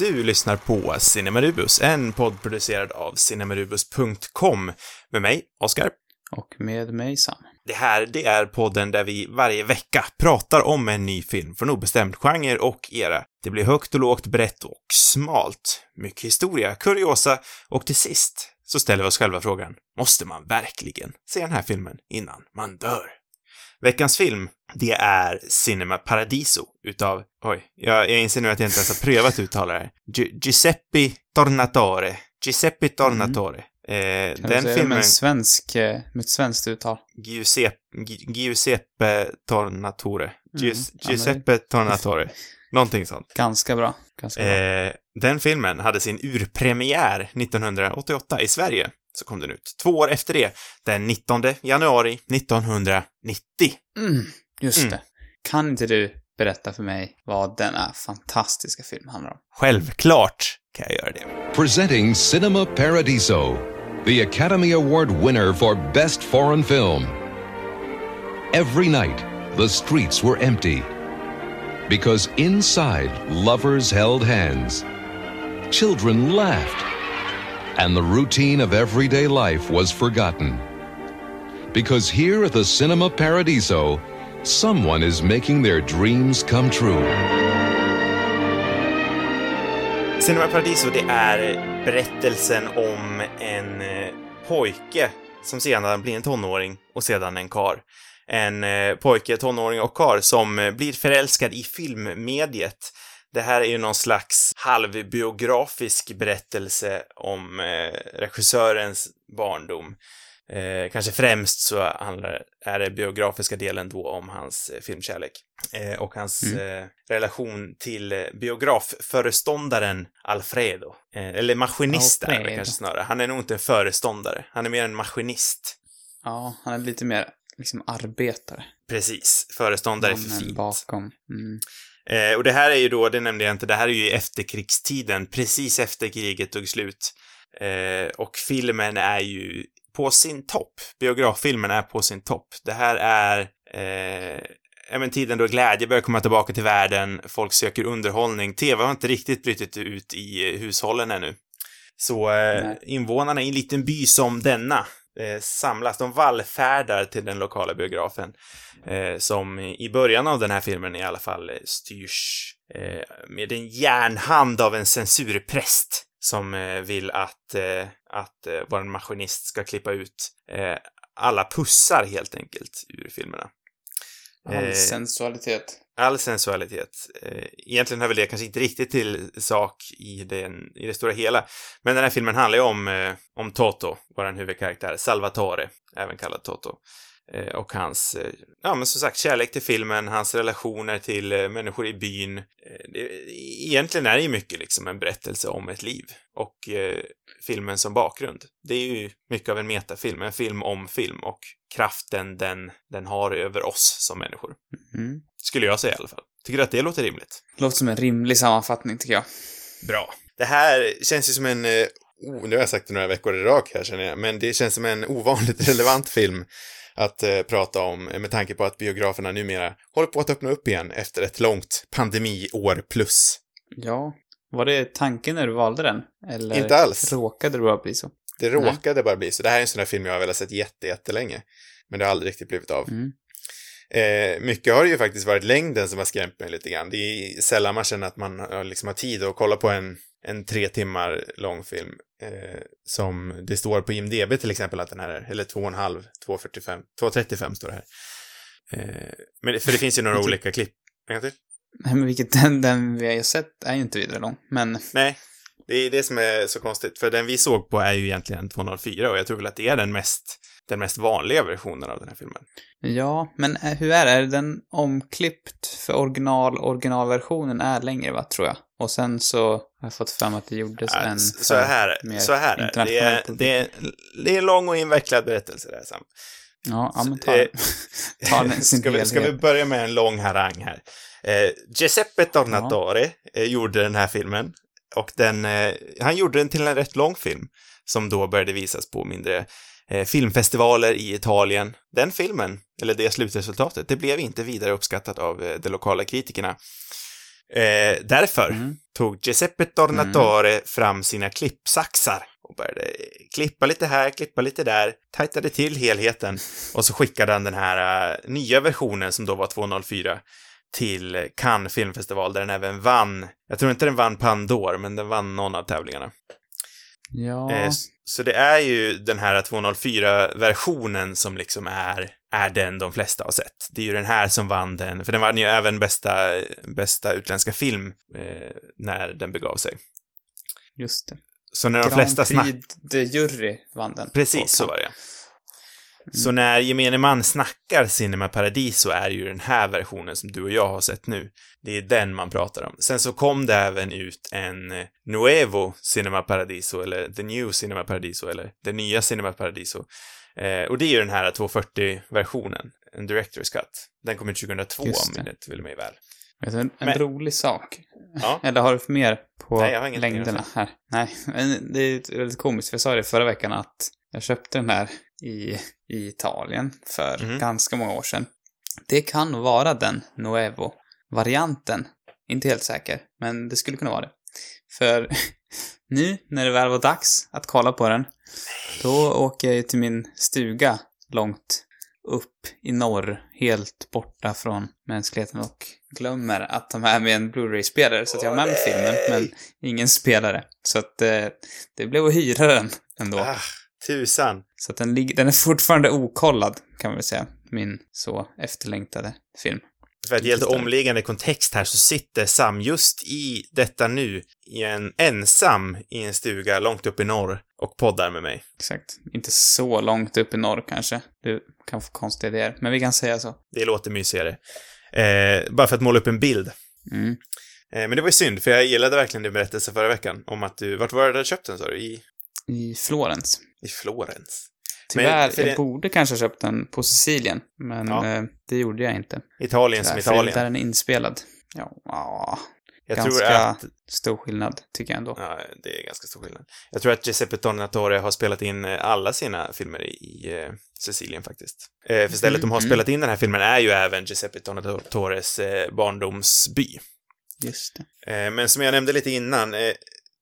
Du lyssnar på Cinemarubus, en podd producerad av cinemarubus.com med mig, Oskar. Och med mig Sam. Det här, det är podden där vi varje vecka pratar om en ny film från obestämd genre och era. Det blir högt och lågt, brett och smalt. Mycket historia, kuriosa och till sist så ställer vi oss själva frågan, måste man verkligen se den här filmen innan man dör? Veckans film, det är Cinema Paradiso utav, oj, jag, jag inser nu att jag inte ens har prövat uttala det Gi Giuseppe Tornatore. Giuseppe Tornatore. Mm. Eh, kan den säga filmen... Med, svensk, med ett svenskt uttal? Giuseppe, Giuseppe Tornatore. Mm. Giuseppe Tornatore. Någonting sånt. Ganska bra. Ganska bra. Eh, den filmen hade sin urpremiär 1988 i Sverige så kom den ut. Två år efter det, den 19 januari 1990. Mm, just mm. det. Kan inte du berätta för mig vad denna fantastiska film handlar om? Självklart kan jag göra det. Presenting Cinema Paradiso, the Academy Award winner for Best Foreign Film. Every night, the streets were empty. Because inside, lovers held hands. Children laughed and the routine of everyday life was forgotten. Because here at the Cinema Paradiso, someone is making their dreams come true. Cinema Paradiso, det är berättelsen om en eh, pojke som sedan blir en tonåring och sedan en kar. En eh, pojke, tonåring och kar som eh, blir förälskad i filmmediet det här är ju någon slags halvbiografisk berättelse om eh, regissörens barndom. Eh, kanske främst så handlar, är det biografiska delen då om hans eh, filmkärlek. Eh, och hans mm. Eh, relation till eh, biografföreståndaren Alfredo. eller maskinist Alfredo. är det kanske snarare. Han är nog inte en föreståndare, han är mer en maskinist. Ja, han är lite mer liksom arbetare. Precis, föreståndare är för fint. bakom. Mm. Eh, och det här är ju då, det nämnde jag inte, det här är ju efterkrigstiden, precis efter kriget tog slut. Eh, och filmen är ju på sin topp. Biograffilmen är på sin topp. Det här är eh, även tiden då glädje börjar komma tillbaka till världen, folk söker underhållning. TV har inte riktigt brutit ut i hushållen ännu. Så eh, invånarna i en liten by som denna eh, samlas, de vallfärdar till den lokala biografen eh, som i början av den här filmen i alla fall styrs eh, med en järnhand av en censurpräst som eh, vill att, eh, att eh, vår maskinist ska klippa ut alla pussar helt enkelt ur filmerna. All sensualitet. All sensualitet. Eh, egentligen hör väl det kanske inte riktigt till sak i, den, i det stora hela. Men den här filmen handlar ju om, eh, om Toto, vår huvudkaraktär, Salvatore, även kallad Toto. Eh, och hans, eh, ja men som sagt, kärlek till filmen, hans relationer till eh, människor i byn. egentligen är det ju mycket liksom en berättelse om ett liv och filmen som bakgrund. Det är ju mycket av en metafilm, en film om film och kraften den, den har över oss som människor. Mm. Skulle jag säga i alla fall. Tycker du att det låter rimligt? Låter som en rimlig sammanfattning, tycker jag. Bra. Det här känns ju som en Oh, nu har jag sagt det några veckor i rak här känner jag, men det känns som en ovanligt relevant film att eh, prata om med tanke på att biograferna numera håller på att öppna upp igen efter ett långt pandemiår plus. Ja. Var det tanken när du valde den? Eller Inte alls. råkade det bara bli så? Det råkade Nej. bara bli så. Det här är en sån där film jag har velat sett jätte, jättelänge. Men det har aldrig riktigt blivit av. Mm. Eh, mycket har det ju faktiskt varit längden som har skrämt mig lite grann. Det är sällan man känner att man liksom har tid att kolla på en, en tre timmar lång film. Eh, som det står på IMDB till exempel att den här är, eller 2,5, 2,45, 2,35 står det här. Eh, men, för det finns ju några olika klipp. Nej, men vilket, den, den vi har sett är ju inte vidare lång, men... Nej, det är det som är så konstigt, för den vi såg på är ju egentligen 204 och jag tror väl att det är den mest, den mest vanliga versionen av den här filmen. Ja, men eh, hur är det? Är den omklippt för original, originalversionen är längre va, tror jag? Och sen så har jag fått fram att det gjordes ja, en så här, så här är det. Är, det, är, det är en lång och invecklad berättelse det här Sam. Ja, ja men ta, eh, ta den sin ska, vi, ska vi börja med en lång harang här? Eh, Giuseppe Tornatore ja. eh, gjorde den här filmen och den, eh, han gjorde den till en rätt lång film som då började visas på mindre filmfestivaler i Italien. Den filmen, eller det slutresultatet, det blev inte vidare uppskattat av eh, de lokala kritikerna. Eh, därför Mm. tog Giuseppe Tornatore fram sina klippsaxar och började klippa lite här, klippa lite där, tajtade till helheten och så skickade han den här eh, nya versionen som då var 204 till Cannes filmfestival där den även vann, jag tror inte den vann Pandor, men den vann någon av tävlingarna. Ja, Eh, Så det är ju den här 204-versionen som liksom är, är den de flesta har sett. Det är ju den här som vann den, för den vann ju även bästa, bästa utländska film eh, när den begav sig. just det. Så när de Grand flesta snackar... Prix de jury vann den. Precis, så var det. Så när gemene man snackar Cinema Paradiso är ju den här versionen som du och jag har sett nu. Det är den man pratar om. Sen så kom det även ut en eh, Nuevo Cinema Paradiso, eller The New Cinema Paradiso, eller det nya Cinema Paradiso. Eh, och det är ju den här 240-versionen, en Director's Cut. Den kom ut 2002 Just om det. minnet vill mig väl. Vet du, en, en Men- rolig sak. Ja. Eller har du mer på Nej, jag har inget längderna här? Nej, det är väldigt komiskt. För jag sa det förra veckan att jag köpte den här i, i Italien för Mhm. ganska många år sedan. Det kan vara den Nuevo-varianten. Inte helt säker, men det skulle kunna vara det. För nu, när det väl var dags att kolla på den, då åker jag ju till min stuga långt upp i norr, helt borta från mänskligheten och glömmer att ta med mig en Blu-ray-spelare så att jag har med mig filmen, men ingen spelare. Så att eh, det blev att hyra den ändå. Tusan. Så att den, den är fortfarande okollad, kan man väl säga. Min så efterlängtade film. För att det. omliggande kontext här så sitter Sam just i detta nu i en ensam i en stuga långt upp i norr och poddar med mig. Exakt. Inte så långt upp i norr kanske. Du kan få konstiga idéer. Men vi kan säga så. Det låter mysigare. Eh, bara för att måla upp en bild. Mm. Eh, men det var ju synd, för jag gillade verkligen din berättelse förra veckan om att du, vart var det du köpt den sa du? I, I Florens. i Florens. Tyvärr, för jag borde kanske ha köpt den på Sicilien. Men Ja. eh, det gjorde jag inte. Italien som Tyvärr, för Italien. Där den är inspelad. Ja, ja, Jag ganska tror att, stor skillnad, tycker jag ändå. ja, det är ganska stor skillnad. Jag tror att Giuseppe Tornatore har spelat in eh, alla sina filmer i, eh, Sicilien faktiskt. Eh, för stället de har Mm. spelat in den här filmen är ju även Giuseppe Tornatores eh, barndomsby. Just det. Eh, Men som jag nämnde lite innan,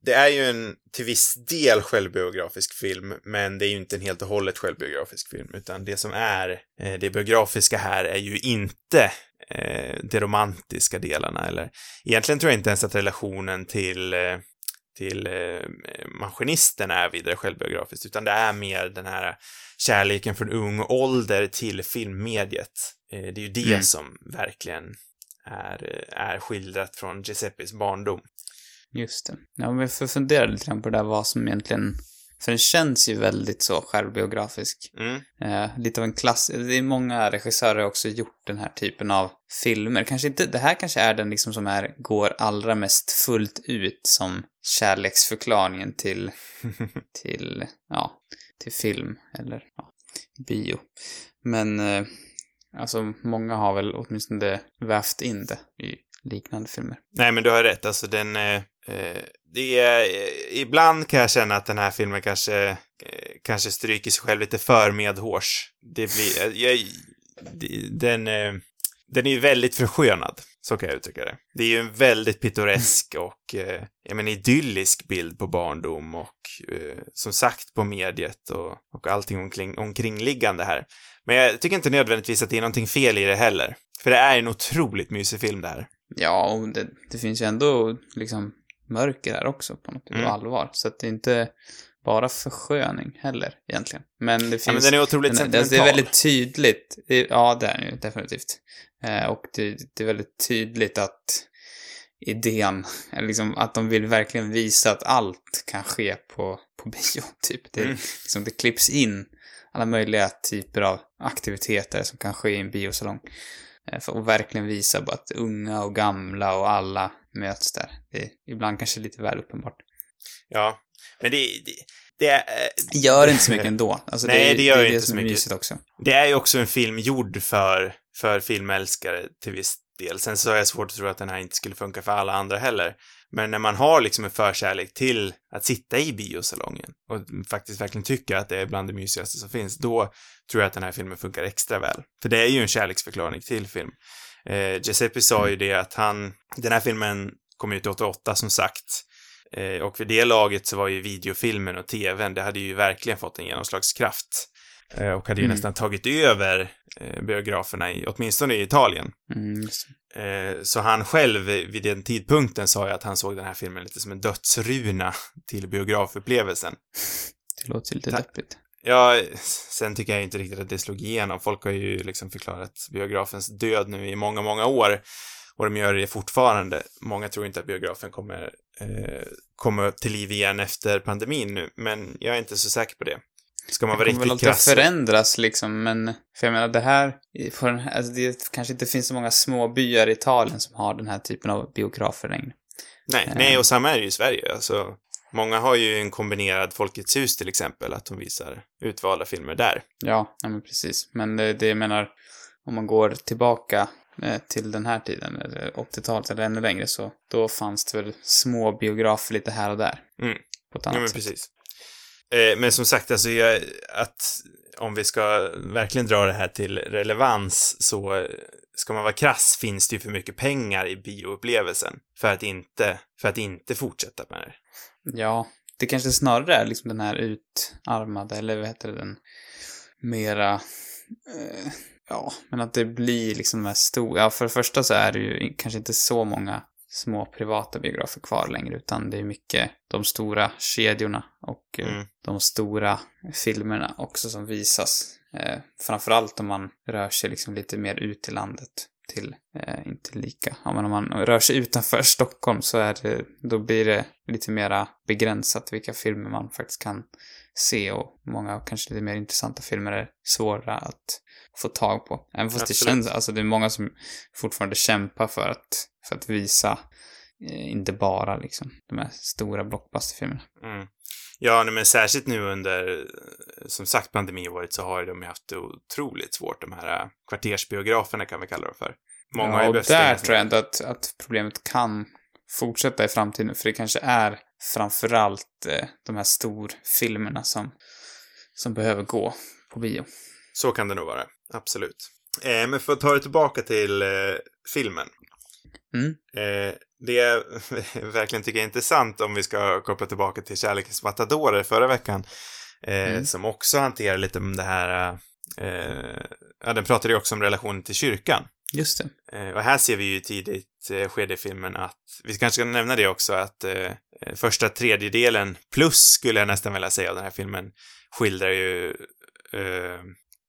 det är ju en till viss del självbiografisk film, men det är ju inte en helt och hållet självbiografisk film, utan det som är eh, det biografiska här är ju inte eh, de romantiska delarna, eller egentligen tror jag inte ens att relationen till eh, till eh, maskinisten är vidare självbiografiskt, utan det är mer den här kärleken från ung ålder till filmmediet. Eh, det är ju det Mm. som verkligen är, är skildrat från Giuseppes barndom. Just det. Ja, men jag får fundera lite grann på det där vad som egentligen... För den känns ju väldigt så självbiografisk. Mm. Eh, lite av en klass... Det är många regissörer har också gjort den här typen av filmer. Kanske inte... Det här kanske är den liksom som är, går allra mest fullt ut som kärleksförklaringen till, till, ja, till film eller ja, bio. Men eh, alltså många har väl åtminstone vävt in det i liknande filmer. Nej, men du har rätt. Alltså den... Eh, eh, det är... Eh, ibland kan jag känna att den här filmen kanske... Eh, kanske stryker sig själv lite för medhårs. Det blir... Eh, jag, den... Eh, den är ju väldigt förskönad. Så kan jag uttrycka det. Det är ju en väldigt pittoresk och, eh, jag menar, idyllisk bild på barndom och, eh, som sagt, på mediet och, och allting omkring, omkringliggande här. Men jag tycker inte nödvändigtvis att det är någonting fel i det heller. För det är en otroligt mysig film det här. Ja, och det, det finns ju ändå liksom mörker här också på något Mm. allvar. Så att det är inte bara försköning heller egentligen. Men det finns... Ja, men den är otroligt den- sentimental. det är väldigt tydligt. Ja, det är den ju definitivt. Eh, och det, det är väldigt tydligt att idén, liksom att de vill verkligen visa att allt kan ske på, på bio, typ. Det, Mm. liksom, det klipps in alla möjliga typer av aktiviteter som kan ske i en biosalong. Eh, För att verkligen visa på att unga och gamla och alla möts där. Det är ibland kanske lite väl uppenbart. Ja, men det, det, det, är, Det gör inte så mycket ändå. Alltså, Nej, det, är- det gör det är inte det så är mycket. också. det är ju också en film gjord för, för filmälskare till viss del. Sen så har jag svårt att tro att den här inte skulle funka för alla andra heller. Men när man har liksom en förkärlek till att sitta i biosalongen och faktiskt verkligen tycker att det är bland det mysigaste som finns, då tror jag att den här filmen funkar extra väl. För det är ju en kärleksförklaring till film. Eh, Giuseppe sa ju det att han, den här filmen kom ut 88 som sagt. Eh, och vid det laget så var ju videofilmen och tvn, det hade ju verkligen fått en genomslagskraft. Eh, och hade ju Mm. nästan tagit över eh, biograferna, i, åtminstone i Italien. Mm. Eh, så han själv vid den tidpunkten sa ju att han såg den här filmen lite som en dödsruna till biografupplevelsen. det låter lite deppigt. Ja, sen tycker jag inte riktigt att det slog igenom. Folk har ju liksom förklarat biografens död nu i många, många år. Och de gör det fortfarande. Många tror inte att biografen kommer eh, komma till liv igen efter pandemin nu, men jag är inte så säker på det. Ska man Det vara kommer väl riktigt alltid krass... så- förändras liksom, men för jag menar det här, på den här alltså det kanske inte finns så många små byar i Italien som har den här typen av biografer längre. Nej, nej, och samma är det ju i Sverige. Alltså, många har ju en kombinerad Folkets hus till exempel, att de visar utvalda filmer där. Ja, ja men precis. Men det, det jag menar, om man går tillbaka eh, till den här tiden, eller 80-talet eller ännu längre, så då fanns det väl små biografer lite här och där. Mm. På ett Ja, annat men sätt. precis. Eh, men som sagt, alltså jag, att om vi ska verkligen dra det här till relevans så ska man vara krass finns det ju för mycket pengar i bioupplevelsen för att inte, för att inte fortsätta med det. Ja, det kanske snarare är liksom den här utarmade, eller vad heter det, den mera, eh, ja, men att det blir liksom de här stora, ja för det första så är det ju kanske inte så många små privata biografer kvar längre, utan det är mycket de stora kedjorna och eh, Mm. de stora filmerna också som visas. Eh, framförallt om man rör sig liksom lite mer ut i landet till, eh, inte lika, ja men om man rör sig utanför Stockholm så är det, då blir det lite mera begränsat vilka filmer man faktiskt kan se och många kanske lite mer intressanta filmer är svåra att få tag på. Även fast Absolut. det känns, alltså det är många som fortfarande kämpar för att, för att visa eh, inte bara liksom de här stora blockbusterfilmerna. Mm. Ja, men särskilt nu under, eh, som sagt, pandemiåret så har de ju haft det otroligt svårt, de här eh, kvartersbiograferna kan vi kalla dem för. Många ja, och där tror jag ändå att, att problemet kan fortsätta i framtiden, för det kanske är framförallt eh, de här storfilmerna som, som behöver gå på bio. Så kan det nog vara, absolut. Eh, men för att ta det tillbaka till eh, filmen. Mm. Eh, det jag verkligen tycker är intressant om vi ska koppla tillbaka till Kärlekens matadorer förra veckan, eh, Mm. som också hanterar lite om det här, eh, ja, den pratade ju också om relationen till kyrkan. Just det. Eh, och här ser vi ju tidigt skede i filmen att, vi kanske ska nämna det också, att första tredjedelen plus skulle jag nästan vilja säga av den här filmen skildrar ju eh,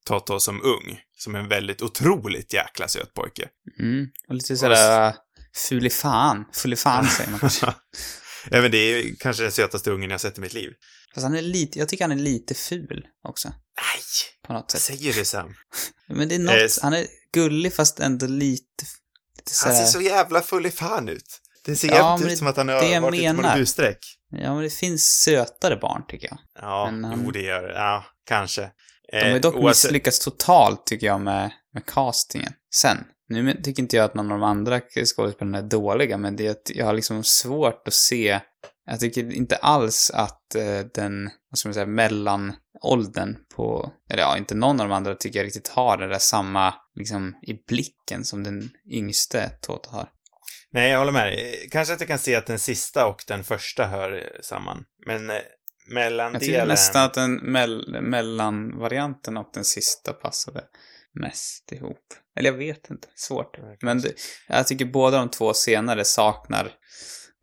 Toto som ung, som en väldigt otroligt jäkla söt pojke. Mm. Och lite sådär fulifan. Fulifan säger man kanske. ja, men det är kanske den sötaste ungen jag sett i mitt liv. Fast han är lite, jag tycker han är lite ful också. Nej! På något sätt. säger du Sam? Men det är något, Eh, han är gullig fast ändå lite, lite Han sådär. ser så jävla full i fan ut. Det ser Ja, jävligt ut som att han har varit ute på en bussträck. Ja, men det finns sötare barn tycker jag. Ja, Men han- jo det gör det. Ja, kanske. De har ju Eh, dock oavsett- misslyckats totalt, tycker jag, med, med castingen. Sen, nu tycker inte jag att någon av de andra skådespelarna är dåliga, men det är att jag har liksom svårt att se... Jag tycker inte alls att eh, den, vad ska man säga, mellanåldern på... Eller ja, inte någon av de andra tycker jag riktigt har den där samma, liksom, i blicken som den yngste Toto har. Nej, jag håller med dig. Eh, Kanske att jag kan se att den sista och den första hör eh, samman. Men eh, Jag mellandelen... tycker nästan att den mell mellanvarianten och den sista passade mest ihop. Eller jag vet inte, svårt. Men det, jag tycker båda de två senare saknar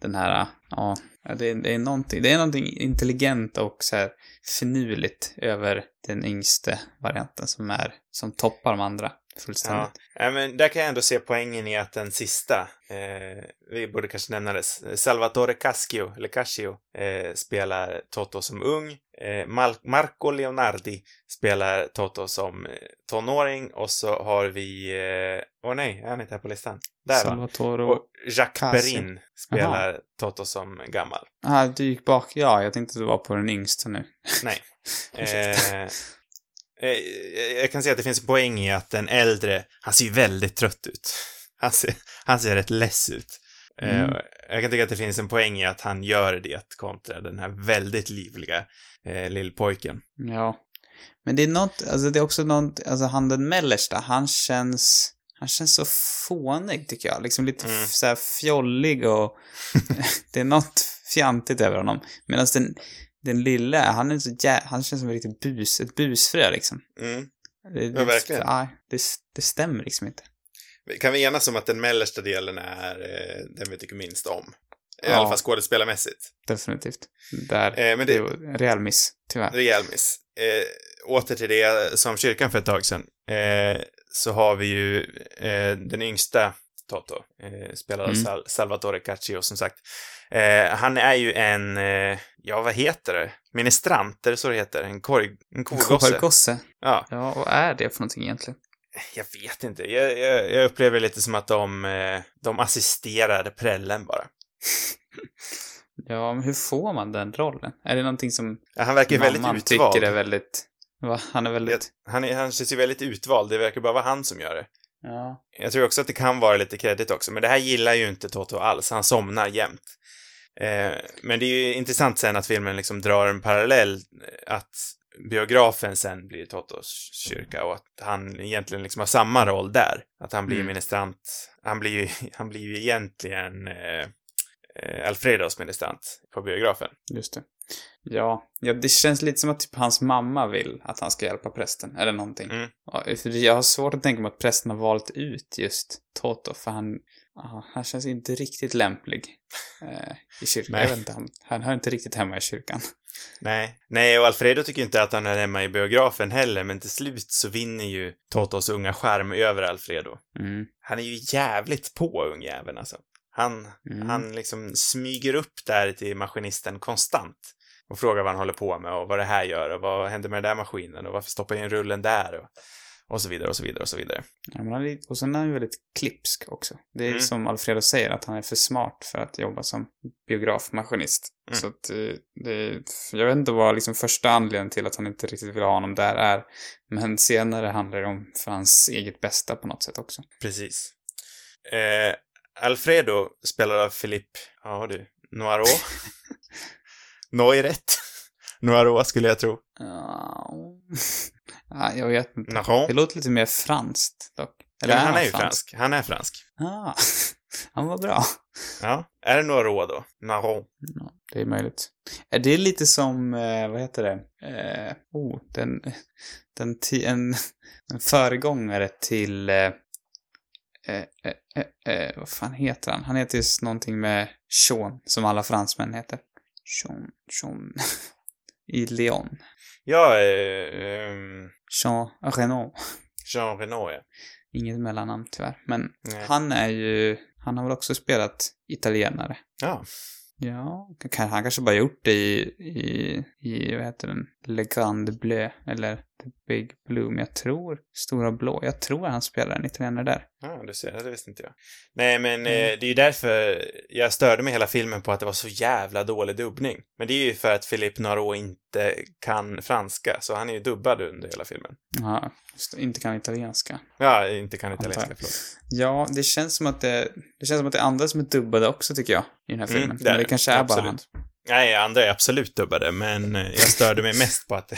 den här, ja, ja, det, det är någonting, det är någonting intelligent och så här finurligt över den yngste varianten som är, som toppar de andra fullständigt. Ja. ja, men där kan jag ändå se poängen i att den sista, eh, vi borde kanske nämna det, Salvatore Cascio, eller Cascio, eh, spelar Toto som ung. Eh, Marco Leonardi spelar Toto som eh, tonåring och så har vi, eh, åh nej, är han inte här på listan? Där va? Salvatore Och Jacques Cascio. Perrin spelar Toto som gammal. Ah, du gick bak. Ja, jag tänkte att du var på den yngsta nu. Nej. Eh, eh, jag kan säga att det finns en poäng i att den äldre, han ser ju väldigt trött ut. Han ser, han ser rätt less ut. Eh, Mm. jag kan tycka att det finns en poäng i att han gör det kontra den här väldigt livliga eh, lillpojken. Ja. Men det är något, alltså det är också något, alltså han den mellersta, han känns, han känns så fånig tycker jag. Liksom lite Mm. så här fjollig och det är något fjantigt över honom. Medan den, den lilla, han är så jä... han känns som en riktig bus, ett busfrö liksom. Mm. Det, Ja, verkligen. Nej, det, det stämmer liksom inte. Kan vi enas om att den mellersta delen är eh, den vi tycker minst om? I Ja. alla fall skådespelarmässigt. Definitivt. Där, Eh, men det det- är en rejäl miss, tyvärr. Rejäl miss. Eh, åter till det som kyrkan för ett tag sedan. Eh, så har vi ju eh, den yngsta Toto, eh, spelad av Mm. Sal- Salvatore Caccio som sagt. Eh, han är ju en, eh, ja vad heter det? Ministrant, är det så det heter? En korg, en korgosse. Korgosse. Ja, Ja, vad är det för någonting egentligen? jag vet inte. Jag, jag, jag upplever lite som att de, eh, de assisterar prällen bara. Ja, men hur får man den rollen? Är det någonting som Ja, Han verkar ju väldigt mamman utvald. tycker är väldigt... Va? Han är väldigt... Han, är, han känns ju väldigt utvald. Det verkar bara vara han som gör det. Ja. Jag tror också att det kan vara lite kredit också, men det här gillar ju inte Toto alls. Han somnar jämt. Eh, men det är ju intressant sen att filmen liksom drar en parallell, eh, att biografen sen blir Totos kyrka och att han egentligen liksom har samma roll där. Att han blir Mm. ministrant. Han blir ju, han blir ju egentligen eh, eh, Alfredos ministrant på biografen. Just det. Ja, ja, det känns lite som att typ hans mamma vill att han ska hjälpa prästen, eller någonting. Mm. För jag har svårt att tänka mig att prästen har valt ut just Toto, för han, ja, han känns inte riktigt lämplig eh, i kyrkan. Nej. Jag vet inte, han, han hör inte riktigt hemma i kyrkan. Nej. Nej, och Alfredo tycker inte att han är hemma i biografen heller, men till slut så vinner ju Totos unga skärm över Alfredo. Mm. Han är ju jävligt på ungjäveln alltså. Han, Mm. han liksom smyger upp där till maskinisten konstant och frågar vad han håller på med och vad det här gör och vad händer med den där maskinen och varför stoppar jag in rullen där och, och så vidare och så vidare och så vidare. Ja, men han är, och sen är han ju väldigt klipsk också. Det är Mm. som Alfredo säger, att han är för smart för att jobba som biografmaskinist. Mm. Så att eh, det, jag vet inte vad liksom första anledningen till att han inte riktigt vill ha honom där är. Men senare handlar det om för hans eget bästa på något sätt också. Precis. Eh, Alfredo spelad av Philippe, ja du, Noirot. Noiret. Noirot skulle jag tro. Ja, ja, jag vet inte. Naron. Det låter lite mer franskt dock. Ja, men han är ju fransk. Han är fransk. Ah, han var bra. Ja. Är det Noirot då? Naron. Ja, det är möjligt. Är det lite som, eh, vad heter det? Eh, oh, den, den ti, en, en föregångare till, eh, eh, eh, eh, vad fan heter han? Han heter just någonting med Sean, som alla fransmän heter. Sean, Sean, i Leon. Ja, eh, ehm, Jean Renault. Jean Reno, ja. Inget mellannamn tyvärr. Men Nej. han är ju, han har väl också spelat italienare. Ja. Ja, han kanske bara gjort det i, i, i, vad heter den, Le Grande Bleu, eller The Big Blue, men jag tror, Stora Blå, jag tror han spelar en italienare där. Ja, du ser, det visste inte jag. Nej, men Mm. eh, det är ju därför jag störde mig hela filmen på att det var så jävla dålig dubbning. Men det är ju för att Philippe Noirot inte kan franska, så han är ju dubbad under hela filmen. Ja, det, inte kan italienska. Ja, inte kan italienska, förlåt. Ja, det känns som att det, det känns som att det är andra som är dubbade också, tycker jag, i den här Mm, filmen. det är men det det. kanske är bara Absolut. han. Nej, andra är absolut dubbade, men eh, jag störde mig mest på att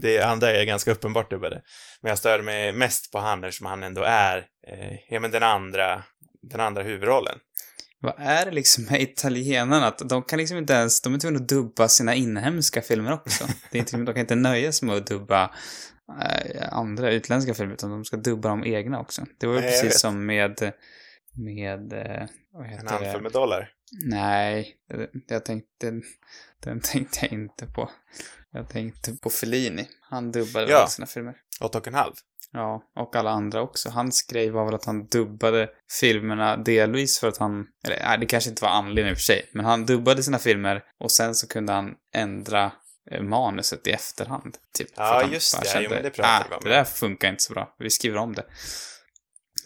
det, andra är ganska uppenbart dubbade. Men jag störde mig mest på han eftersom han ändå är, eh, ja men den andra, den andra huvudrollen. Vad är det liksom med italienarna? Att de kan liksom inte ens, de är tvungna att dubba sina inhemska filmer också. Det är inte, de kan inte nöja sig med att dubba eh, andra utländska filmer, utan de ska dubba de egna också. Det var ju Nej, precis som med, med, eh, vad En heter handfull det? med dollar. Nej, jag tänkte, den tänkte jag inte på. Jag tänkte på Fellini. Han dubbade Ja. sina filmer. Åtta och en halv. Ja, och alla andra också. Hans grej var väl att han dubbade filmerna delvis för att han, eller nej, det kanske inte var anledningen i och för sig, men han dubbade sina filmer och sen så kunde han ändra eh, manuset i efterhand. Typ, Ja, just det. Jo, men det pratade ah, vi om. det där funkar inte så bra. Vi skriver om det.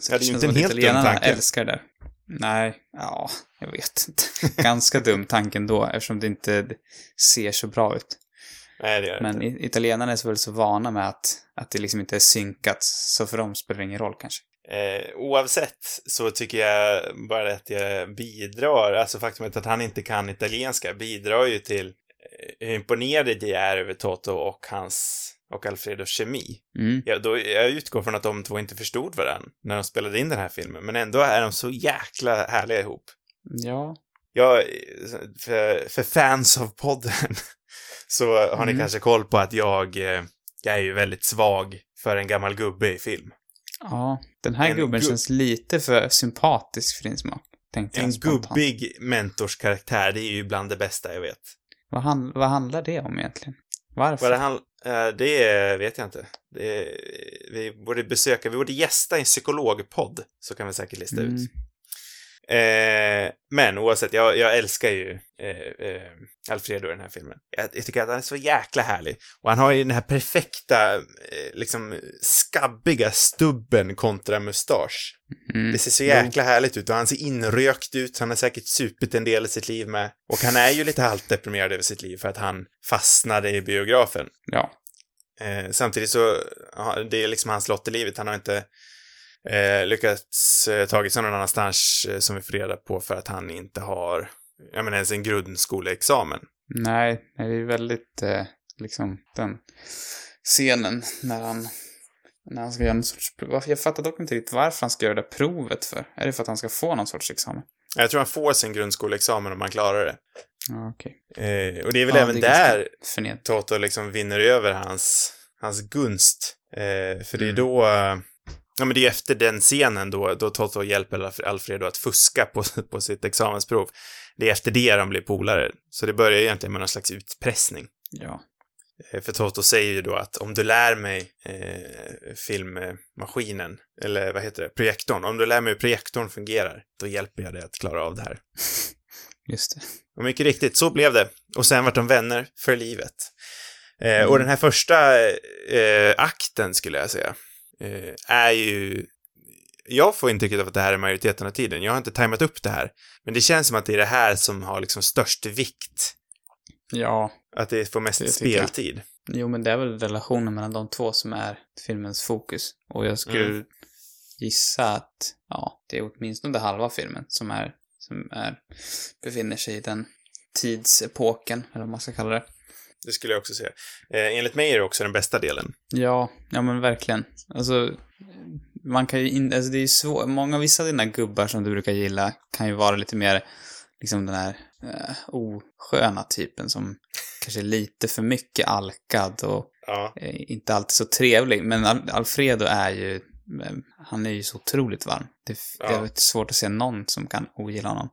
Så Ja, det är ju inte en helt dum tanke. älskar det där. Nej, ja, jag vet inte. Ganska dum tanke ändå, eftersom det inte ser så bra ut. Nej, det gör det Men inte. italienarna är så väl så vana med att, att det liksom inte är synkat, så för dem spelar det ingen roll kanske. Eh, oavsett så tycker jag bara att jag bidrar, alltså faktumet att han inte kan italienska bidrar ju till eh, hur imponerad jag är över Toto och hans och Alfredos kemi. Mm. Ja, då, jag utgår från att de två inte förstod varandra när de spelade in den här filmen, men ändå är de så jäkla härliga ihop. Ja. Jag, för, för fans av podden, så har ni Mm. kanske koll på att jag, eh, jag är ju väldigt svag för en gammal gubbe i film. Ja. Den här En gubben gubb- känns lite för sympatisk för din smak. Tänkte jag En spontant. gubbig mentorskaraktär, det är ju bland det bästa jag vet. Vad, han, vad handlar det om egentligen? Varför? Vad det, han, eh, det vet jag inte. Det, vi borde besöka, vi borde gästa en psykologpodd, så kan vi säkert lista Mm. ut. Eh, men oavsett, jag, jag älskar ju eh, eh, Alfredo i den här filmen. Jag, jag tycker att han är så jäkla härlig. Och han har ju den här perfekta, eh, liksom skabbiga stubben kontra mustasch. Mm. Det ser så jäkla härligt ut och han ser inrökt ut, han har säkert supit en del i sitt liv med. Och han är ju lite halvt deprimerad över sitt liv för att han fastnade i biografen. Ja. Eh, samtidigt så, det är liksom hans lott i livet. Han har inte eh, lyckats eh, tagit sig någon annanstans eh, som vi får reda på för att han inte har, jag menar ens en grundskoleexamen. Nej, det är väldigt, eh, liksom, den scenen när han, när han ska göra någon sorts prov. Jag fattar dock inte riktigt varför han ska göra det provet för. Är det för att han ska få någon sorts examen? Jag tror han får sin grundskoleexamen om han klarar det. Okej. Eh, och det är väl Ja, även är där Förned. Toto liksom vinner över hans, hans gunst. Eh, för det är Mm. då, eh, ja men det är efter den scenen då, då Toto hjälper Alf- Alfredo att fuska på, på sitt examensprov. Det är efter det de blir polare. Så det börjar egentligen med någon slags utpressning. Ja. Eh, För Toto säger ju då att om du lär mig eh, filmmaskinen, eller vad heter det, projektorn, om du lär mig hur projektorn fungerar, då hjälper jag dig att klara av det här. Just det. Och mycket riktigt, så blev det. Och sen vart de vänner för livet. Eh, Mm. Och den här första eh, akten, skulle jag säga, är ju... Jag får intrycket av att det här är majoriteten av tiden. Jag har inte tajmat upp det här. Men det känns som att det är det här som har liksom störst vikt. Ja. Att det får mest Det tycker jag. speltid. Jo, men det är väl relationen mellan de två som är filmens fokus. Och jag skulle Mm. gissa att, ja, det är åtminstone halva filmen som är, som är, befinner sig i den tidsepoken, eller vad man ska kalla det. Det skulle jag också säga. Eh, enligt mig är det också den bästa delen. Ja, ja men verkligen. Alltså, man kan ju in, alltså det är ju svårt, många, vissa av dina gubbar som du brukar gilla kan ju vara lite mer, liksom den här eh, osköna typen som kanske är lite för mycket alkad och Ja. eh, inte alltid så trevlig. Men Al Alfredo är ju, eh, han är ju så otroligt varm. Det, det är Ja. svårt att se någon som kan ogilla honom.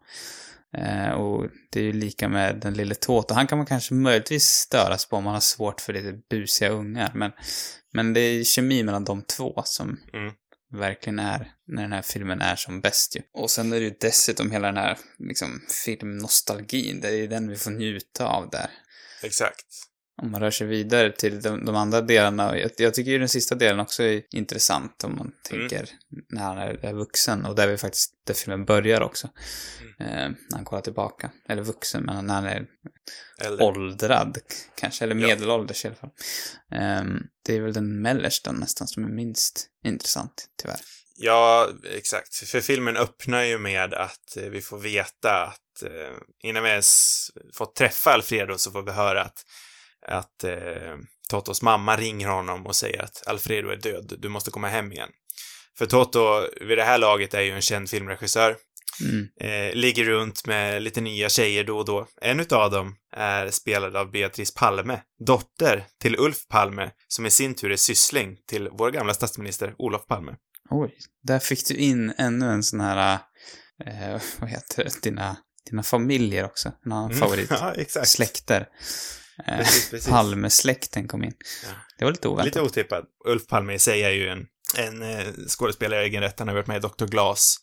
Eh, och det är ju lika med den lille Toto. Han kan man kanske möjligtvis störas på om man har svårt för lite busiga ungar. Men, men det är kemi mellan de två som Mm. verkligen är när den här filmen är som bäst ju. Och sen är det ju dessutom hela den här liksom, filmnostalgin. Det är ju den vi får njuta av där Exakt. Om man rör sig vidare till de, de andra delarna. Jag, jag tycker ju den sista delen också är intressant om man tänker när han är, är vuxen och där vi faktiskt, där filmen börjar också. Eh, när han kollar tillbaka. Eller vuxen, men när han är Äldre. åldrad kanske, eller Ja. medelålders i alla fall. Eh, det är väl den mellersta nästan som är minst intressant, tyvärr. Ja, exakt. För filmen öppnar ju med att eh, vi får veta att eh, innan vi ens fått träffa Alfredo så får vi höra att, att eh, Totos mamma ringer honom och säger att Alfredo är död, du måste komma hem igen. För Toto, vid det här laget, är ju en känd filmregissör. Mm. Eh, ligger runt med lite nya tjejer då och då. En utav dem är spelad av Beatrice Palme, dotter till Ulf Palme, som i sin tur är syssling till vår gamla statsminister Olof Palme. Oj, där fick du in ännu en sån här, eh, vad heter det, dina, dina familjer också. En annan favorit. ja, exakt. Släkter. Eh, Precis, precis. Palmesläkten kom in. Ja. Det var lite oväntat. Lite otippad. Ulf Palme i sig är ju en, en eh, skådespelare i egen rätt. Han har varit med i Dr. Glas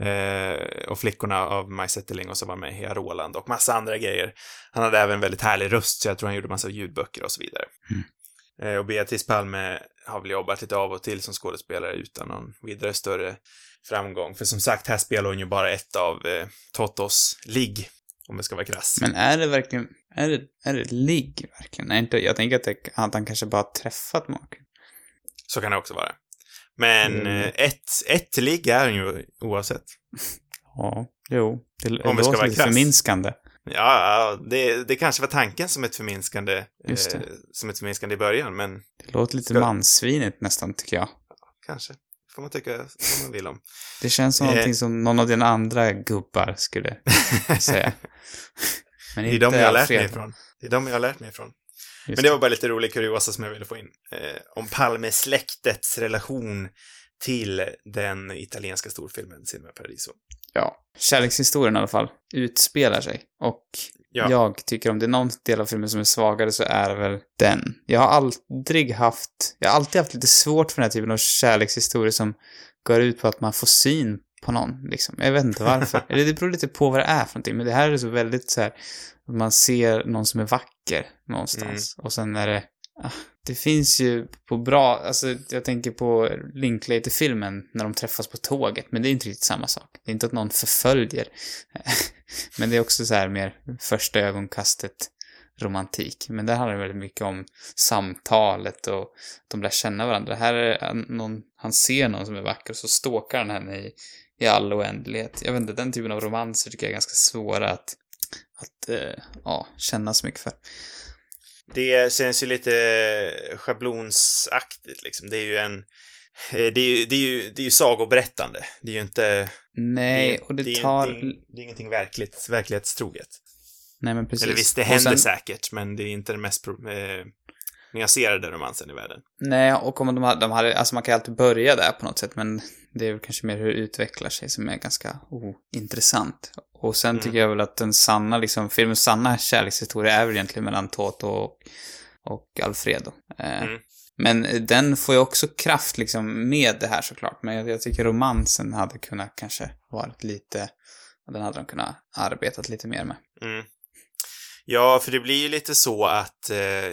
eh, och Flickorna av Maj Zetterling och så var med i Hea Roland och massa andra grejer. Han hade även väldigt härlig röst, så jag tror han gjorde massa ljudböcker och så vidare. Mm. Eh, och Beatrice Palme har väl jobbat lite av och till som skådespelare utan någon vidare större framgång. För som sagt, här spelar hon ju bara ett av eh, Totos ligg, om det ska vara krass. Men är det verkligen, är det, är det ligg verkligen? Nej, inte, jag tänker att, det, att han kanske bara träffat maken. Så kan det också vara. Men Mm. eh, ett, ett ligg är hon ju oavsett. Ja, jo. Det, det Om vi ska vara lite förminskande. Ja, det, det kanske var tanken som ett förminskande, Just det. eh, som ett förminskande i början, men Det låter lite Ska- mansvinigt nästan, tycker jag. kanske får man tycka vad man vill om. Det känns som Eh. någonting som någon av dina andra gubbar skulle säga. Men Det är de jag har lärt mig ifrån. Det är de jag har lärt mig ifrån. Just Men det var bara lite rolig kuriosa som jag ville få in. Eh, om Palmesläktets relation till den italienska storfilmen Cinema Paradiso. Ja. Kärlekshistorien i alla fall utspelar sig. Och Ja. jag tycker om det är någon del av filmen som är svagare så är det väl den. Jag har aldrig haft, jag har alltid haft lite svårt för den här typen av kärlekshistorier som går ut på att man får syn på någon, liksom. Jag vet inte varför. Eller det beror lite på vad det är för någonting, men det här är så väldigt så här, man ser någon som är vacker någonstans. Och sen är det, ah, det finns ju på bra, alltså jag tänker på Linklater-filmen när de träffas på tåget, men det är inte riktigt samma sak. Det är inte att någon förföljer. men det är också så här mer första ögonkastet romantik. Men där handlar det väldigt mycket om samtalet och att de lär känna varandra. Här är någon, han ser någon som är vacker och så stalkar han henne i, i all oändlighet. Jag vet inte, den typen av romanser tycker jag är ganska svåra att, att eh, ja, känna så mycket för. Det känns ju lite schablonsaktigt liksom. Det är ju en... eh, Det är ju, det är ju, det är ju sagoberättande. Det är ju inte... Nej, och det, ju- tar... Det är, det är ingenting verkligt, verklighetstroget. Nej, men precis. Eller visst, det händer sen- säkert, men det är inte den mest pro- eh, nyanserade romansen i världen. Nej, och om de hade, de hade, alltså man kan ju alltid börja där på något sätt, men det är väl kanske mer hur det utvecklar sig som är ganska ointressant. Och sen Mm. tycker jag väl att den sanna, liksom, filmens sanna kärlekshistoria är väl egentligen mellan Toto och, och Alfredo. Eh, Mm. Men den får ju också kraft liksom med det här såklart, men jag, jag tycker romansen hade kunnat kanske varit lite, den hade de kunnat arbetat lite mer med. Mm. Ja, för det blir ju lite så att eh,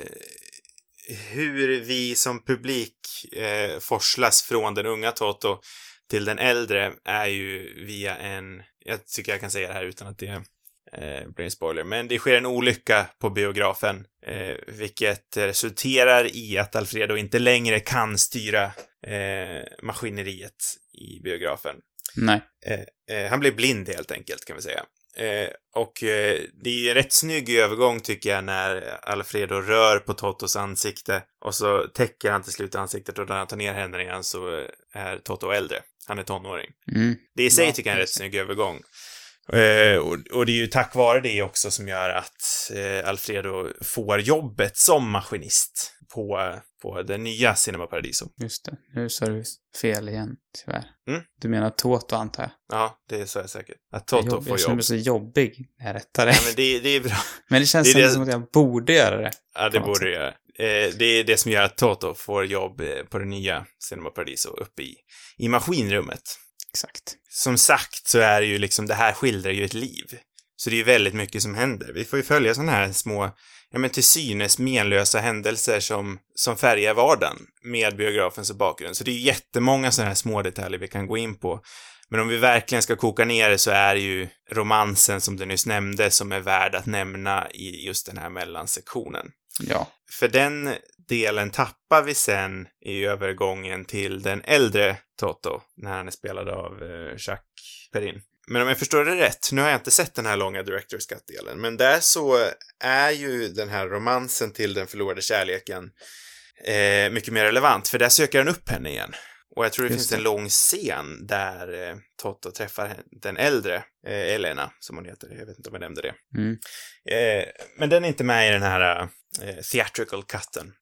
hur vi som publik eh, forslas från den unga Toto till den äldre är ju via en, jag tycker jag kan säga det här utan att det eh, blir en spoiler, men det sker en olycka på biografen, eh, vilket resulterar i att Alfredo inte längre kan styra eh, maskineriet i biografen. Nej. Eh, eh, han blir blind helt enkelt, kan vi säga. Eh, och eh, det är en rätt snygg övergång tycker jag när Alfredo rör på Totos ansikte och så täcker han till slut ansiktet och när han tar ner händerna igen så eh, är Toto äldre. Han är tonåring. Mm. Det i sig Ja, tycker jag är en rätt snygg övergång. Eh, och, och det är ju tack vare det också som gör att eh, Alfredo får jobbet som maskinist på, på det nya Cinema Paradiso. Just det. Nu sa du fel igen, tyvärr. Mm. Du menar Toto, antar jag? Ja, det är så jag säkert. Att Toto jag, får jag känner jobb. mig så jobbig när jag rättar det. Ja, men det, det är bra. Men det känns det det- som att jag borde göra det. Ja, det borde det göra. Eh, det är det som gör att Toto får jobb eh, på det nya Cinema Paradiso uppe i, i maskinrummet. Exakt. Som sagt så är det ju liksom, det här skildrar ju ett liv. Så det är ju väldigt mycket som händer. Vi får ju följa sådana här små, ja men till synes menlösa händelser som, som färgar vardagen med biografen som bakgrund. Så det är jättemånga sådana här små detaljer vi kan gå in på. Men om vi verkligen ska koka ner det så är det ju romansen som du nyss nämnde som är värd att nämna i just den här mellansektionen. Ja. För den delen tappar vi sen i övergången till den äldre Toto, när han är spelad av eh, Jacques Perrin. Men om jag förstår det rätt, nu har jag inte sett den här långa Director's Cut-delen, men där så är ju den här romansen till den förlorade kärleken eh, mycket mer relevant, för där söker han upp henne igen. Och jag tror det Just finns det. en lång scen där eh, Toto träffar den äldre, eh, Elena, som hon heter. Jag vet inte om jag nämnde det. Mm. Eh, men den är inte med i den här eh, theatrical cutten.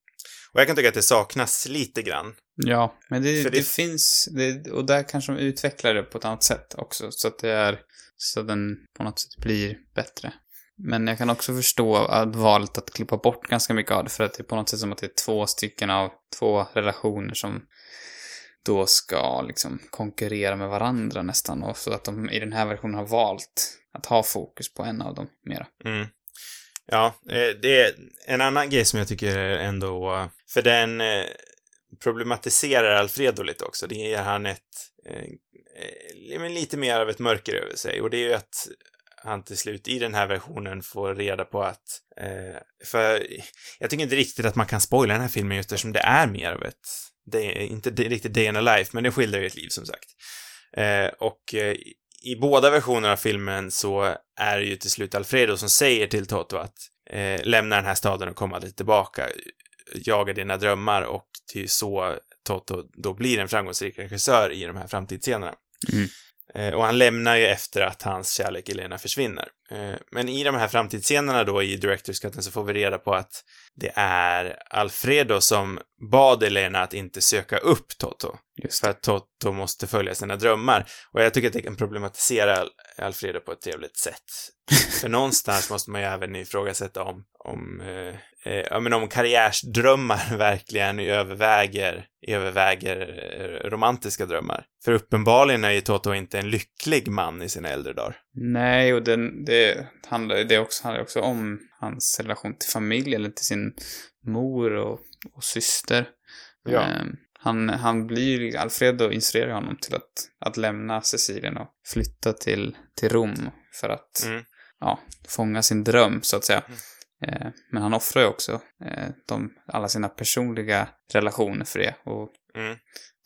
Och jag kan tycka att det saknas lite grann. Ja, men det, det, det- finns, det, och där kanske de utvecklar det på ett annat sätt också, så att det är, så att den på något sätt blir bättre. Men jag kan också förstå att valet att klippa bort ganska mycket av det, för att det är på något sätt som att det är två stycken av två relationer som då ska liksom konkurrera med varandra nästan, och så att de i den här versionen har valt att ha fokus på en av dem mera. Mm. Ja, eh, det är en annan grej som jag tycker ändå, för den eh, problematiserar Alfredo lite också. Det ger han ett, eh, eh, men lite mer av ett mörker över sig. Och det är ju att han till slut i den här versionen får reda på att, eh, för jag tycker inte riktigt att man kan spoila den här filmen just eftersom det är mer av ett, det är inte riktigt day in a life, men det skildrar ju ett liv som sagt. Eh, och i båda versionerna av filmen så är det ju till slut Alfredo som säger till Toto att eh, lämna den här staden och komma aldrig tillbaka. Jaga dina drömmar och det är ju så Toto då blir en framgångsrik regissör i de här framtidsscenerna. Mm. Eh, och han lämnar ju efter att hans kärlek Elena försvinner. Eh, men i de här framtidsscenerna då i Directors Cutten så får vi reda på att det är Alfredo som bad Elena att inte söka upp Toto. Just För att Toto måste följa sina drömmar. Och jag tycker att det kan problematisera Al- Alfredo på ett trevligt sätt. För någonstans måste man ju även ifrågasätta om, om, eh, ja, men om karriärsdrömmar verkligen överväger, överväger eh, romantiska drömmar. För uppenbarligen är ju Toto inte en lycklig man i sina äldre dagar. Nej, och den, det, handlar, det också, handlar också om hans relation till familj, eller till sin mor och, och syster. Ja. Ehm, han, han blir, Alfredo instruerar honom till att, att lämna Sicilien och flytta till, till Rom för att Mm. ja, fånga sin dröm, så att säga. Eh, men han offrar ju också eh, de, alla sina personliga relationer för det. Och Mm.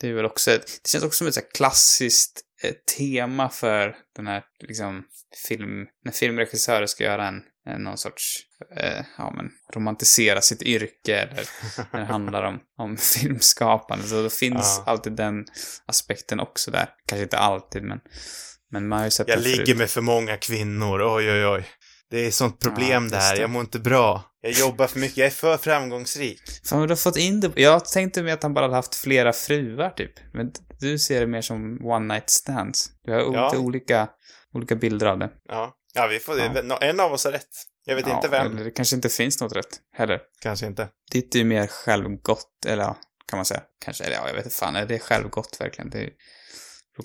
det är väl också, det känns också som ett så klassiskt eh, tema för den här, liksom, film, när filmregissörer ska göra en, en någon sorts, ja men, romantisera sitt yrke eller när det handlar om, om filmskapande. Så då finns Ja. alltid den aspekten också där. Kanske inte alltid, men, men man har ju sett Jag det förut. ligger med för många kvinnor, oj oj oj. Det är sånt problem Ja, det. jag mår inte bra. Jag jobbar för mycket, jag är för framgångsrik. Fan, du har fått in det. Jag tänkte mig att han bara hade haft flera fruar, typ. Men du ser det mer som one night stands. Du har Ja. lite olika, olika bilder av det. Ja, ja vi får, Ja. en av oss har rätt. Jag vet inte vem. Eller det kanske inte finns något rätt heller. Kanske inte. Ditt är ju mer självgott, eller ja, kan man säga. Kanske, eller ja, jag vet inte fan. Är det självgott verkligen? Det beror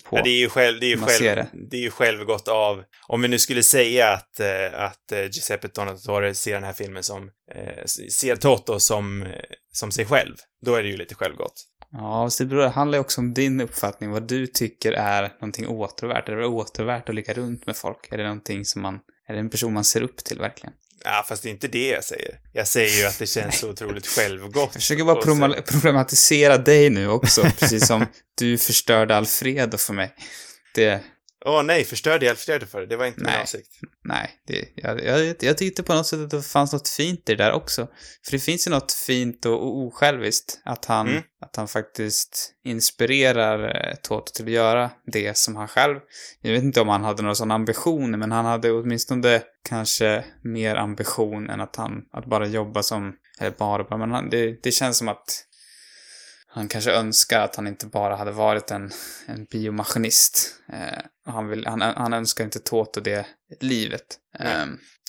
på. Ja, det är ju själv, det är ju Man själv, det. det är ju självgott av, om vi nu skulle säga att, eh, att eh, Giuseppe Donatore ser den här filmen som, eh, ser Toto som, som sig själv, då är det ju lite självgott. Ja, så det beror, handlar ju också om din uppfattning, vad du tycker är någonting återvärt. Är det återvärt att ligga runt med folk? Är det någonting som man, är det en person man ser upp till verkligen? Ja, fast det är inte det jag säger. Jag säger ju att det känns så otroligt självgott. Jag försöker bara proma- problematisera dig nu också, precis som du förstörde Alfredo för mig. Det, Åh nej, förstörde jag för det? Det var inte min Nej. avsikt. nej, det, jag, jag, jag tyckte på något sätt att det fanns något fint i det där också. För det finns ju något fint och, och osjälviskt, att han, Mm. att han faktiskt inspirerar eh, Toto till att göra det som han själv, jag vet inte om han hade några sådana ambitioner, men han hade åtminstone kanske mer ambition än att han, att bara jobba som, eller bara men han, det, det känns som att han kanske önskar att han inte bara hade varit en, en biomaskinist. Eh, han, vill, han, han önskar inte Toto det livet. Eh,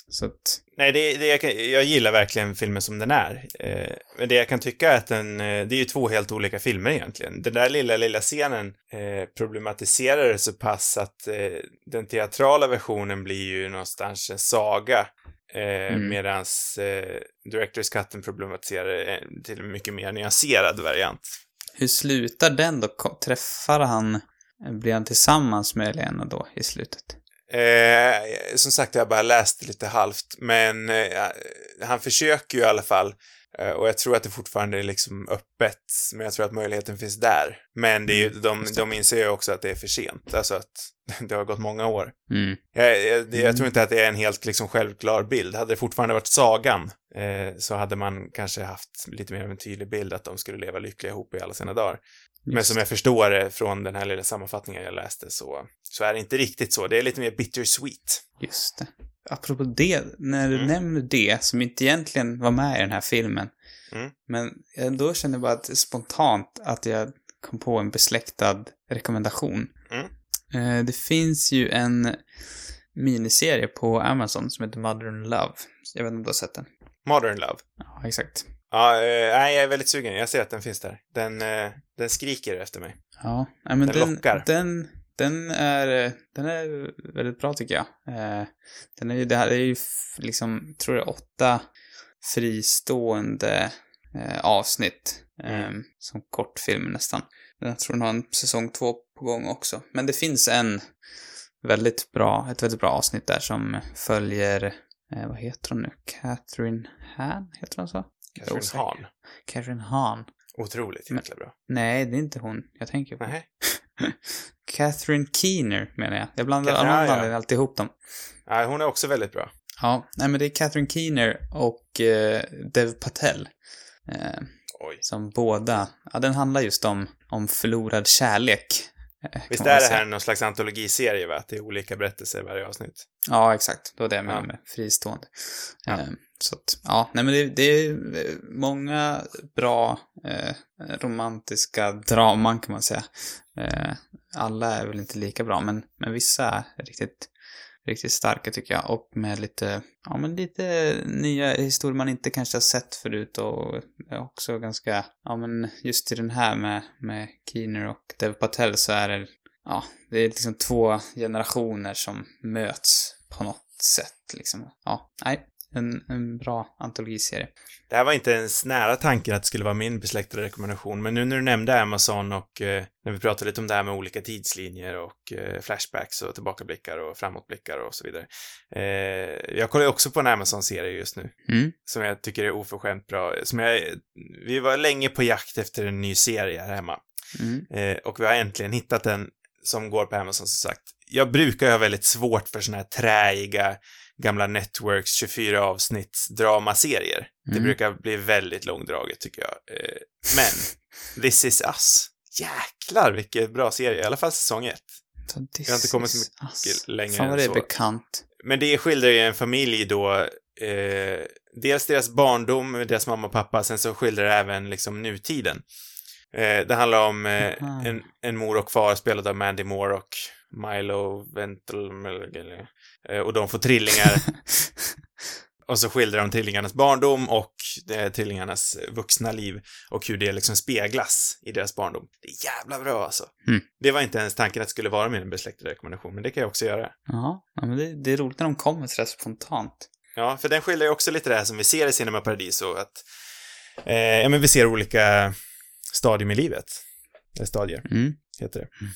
så att, Nej, det, det jag, kan, jag gillar verkligen filmen som den är. Eh, men det jag kan tycka är att den, eh, det är ju två helt olika filmer egentligen. Den där lilla, lilla scenen eh, problematiserar det så pass att eh, den teatrala versionen blir ju någonstans en saga. Eh, Mm. Medans eh, Directors Cutten problematiserar det till en mycket mer nyanserad variant. hur slutar den då? Träffar han, blir han tillsammans med Elena då i slutet? Eh, som sagt, jag har bara läst lite halvt, men eh, han försöker ju i alla fall. Eh, och jag tror att det fortfarande är liksom öppet, men jag tror att möjligheten finns där. Men det är ju, Mm, de, de inser ju också att det är för sent, alltså att det har gått många år. Mm. Jag, jag, jag tror inte att det är en helt liksom självklar bild. Hade det fortfarande varit sagan eh, så hade man kanske haft lite mer av en tydlig bild att de skulle leva lyckliga ihop i alla sina dagar. Men som jag förstår det från den här lilla sammanfattningen jag läste så, så är det inte riktigt så. Det är lite mer bittersweet. Just det. Apropå det, när du Mm. nämner det, som inte egentligen var med i den här filmen, Mm. men då kände jag bara att spontant att jag kom på en besläktad rekommendation. Mm. Eh, det finns ju en miniserie på Amazon som heter Modern Love. Jag vet inte om du har sett den? Modern Love. Ja, exakt. Ja, eh, nej, jag är väldigt sugen. Jag ser att den finns där. Den, eh, den skriker efter mig. Ja, nej, men Den den, lockar. den, den är, eh, den är väldigt bra tycker jag. Den är ju, det här är ju liksom, tror jag, åtta fristående avsnitt. Mm. Som kortfilm nästan. Jag tror den har en säsong två på gång också. Men det finns en väldigt bra, ett väldigt bra avsnitt där som följer, vad heter hon nu? Catherine Han, heter hon så? Osäker. Hahn. Catherine Hahn. Otroligt jäkla bra. Nej, det är inte hon jag tänker på. Nej. Catherine Keener menar jag. Jag blandar av någon anledning alltid ihop dem. Ja, hon är också väldigt bra. Ja, nej men det är Catherine Keener och eh, Dev Patel. Eh, Oj. som båda, ja den handlar just om, om förlorad kärlek. Eh, Visst är det här någon slags antologiserie, va? Att det är olika berättelser i varje avsnitt? Ja, exakt. Det var det jag menade Ja. med fristående. Ja. Eh, så att, ja, nej men det, det är eh, många bra eh, romantiska draman kan man säga. Eh, alla är väl inte lika bra, men, men vissa är riktigt, riktigt starka tycker jag. Och med lite, ja men lite nya historier man inte kanske har sett förut och också ganska, ja men just i den här med, med Keener och Dev Patel så är det, ja, det är liksom två generationer som möts på något sätt liksom. Ja, nej, en, en bra antologiserie. Det här var inte ens nära tanken att det skulle vara min besläktade rekommendation, men nu när du nämnde Amazon och eh, när vi pratade lite om det här med olika tidslinjer och eh, flashbacks och tillbakablickar och framåtblickar och så vidare. Eh, jag kollar ju också på en Amazon-serie just nu, Mm, som jag tycker är oförskämt bra. Som jag, vi var länge på jakt efter en ny serie här hemma. mm, Eh, och vi har äntligen hittat en som går på Amazon som sagt. Jag brukar ha väldigt svårt för såna här träiga gamla Networks 24 avsnitts dramaserier. Det Mm. brukar bli väldigt långdraget tycker jag. Eh, men This is us. Jäklar vilken bra serie, i alla fall säsong ett. this har inte kommit så mycket us. längre Fan vad det är så. bekant. Men det skildrar ju en familj då, eh, dels deras barndom, deras mamma och pappa, sen så skildrar det även liksom nutiden. Eh, det handlar om eh, en, en mor och far spelade av Mandy Moore och Milo Ventel, och de får trillingar. och så skildrar de trillingarnas barndom och eh, trillingarnas vuxna liv och hur det liksom speglas i deras barndom. Det är jävla bra alltså. Mm. Det var inte ens tanken att det skulle vara min besläktade rekommendation, men det kan jag också göra. Ja, men det, det är roligt när de kommer sådär spontant. Ja, för den skildrar ju också lite det här som vi ser i Cinema Paradiso, att eh, ja, men vi ser olika stadium i livet. Eller stadier, Mm. heter det. Eh,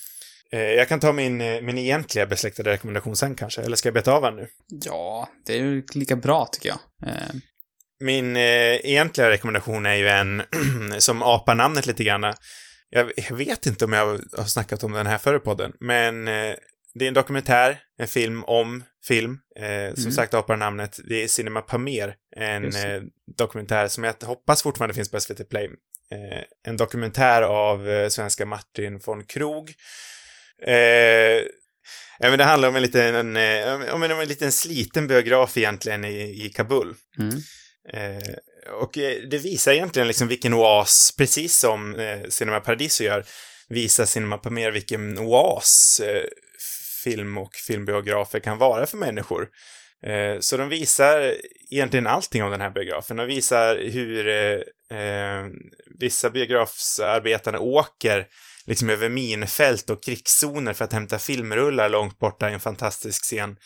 jag kan ta min, eh, min egentliga besläktade rekommendation sen kanske, eller ska jag beta av den nu? Ja, det är ju lika bra tycker jag. Eh, Min eh, egentliga rekommendation är ju en som apar namnet lite grann. Jag, jag vet inte om jag har snackat om den här förr i podden, men eh, det är en dokumentär, en film om film. Eh, som Mm. sagt apar namnet. Det är Cinema Pamer, en eh, dokumentär som jag hoppas fortfarande finns på SVT Play. Eh, en dokumentär av eh, svenska Martin von Krog. Eh, ja, men det handlar om en liten, eh, om en, om en liten sliten biograf egentligen i, i Kabul. mm. Eh, och eh, det visar egentligen liksom vilken oas, precis som eh, Cinema Paradiso gör, visar Cinema Pamer vilken oas eh, film och filmbiografer kan vara för människor. Eh, så de visar egentligen allting om den här biografen. De visar hur eh, eh, vissa biografsarbetare åker liksom över minfält och krigszoner för att hämta filmrullar långt borta i en fantastisk scen.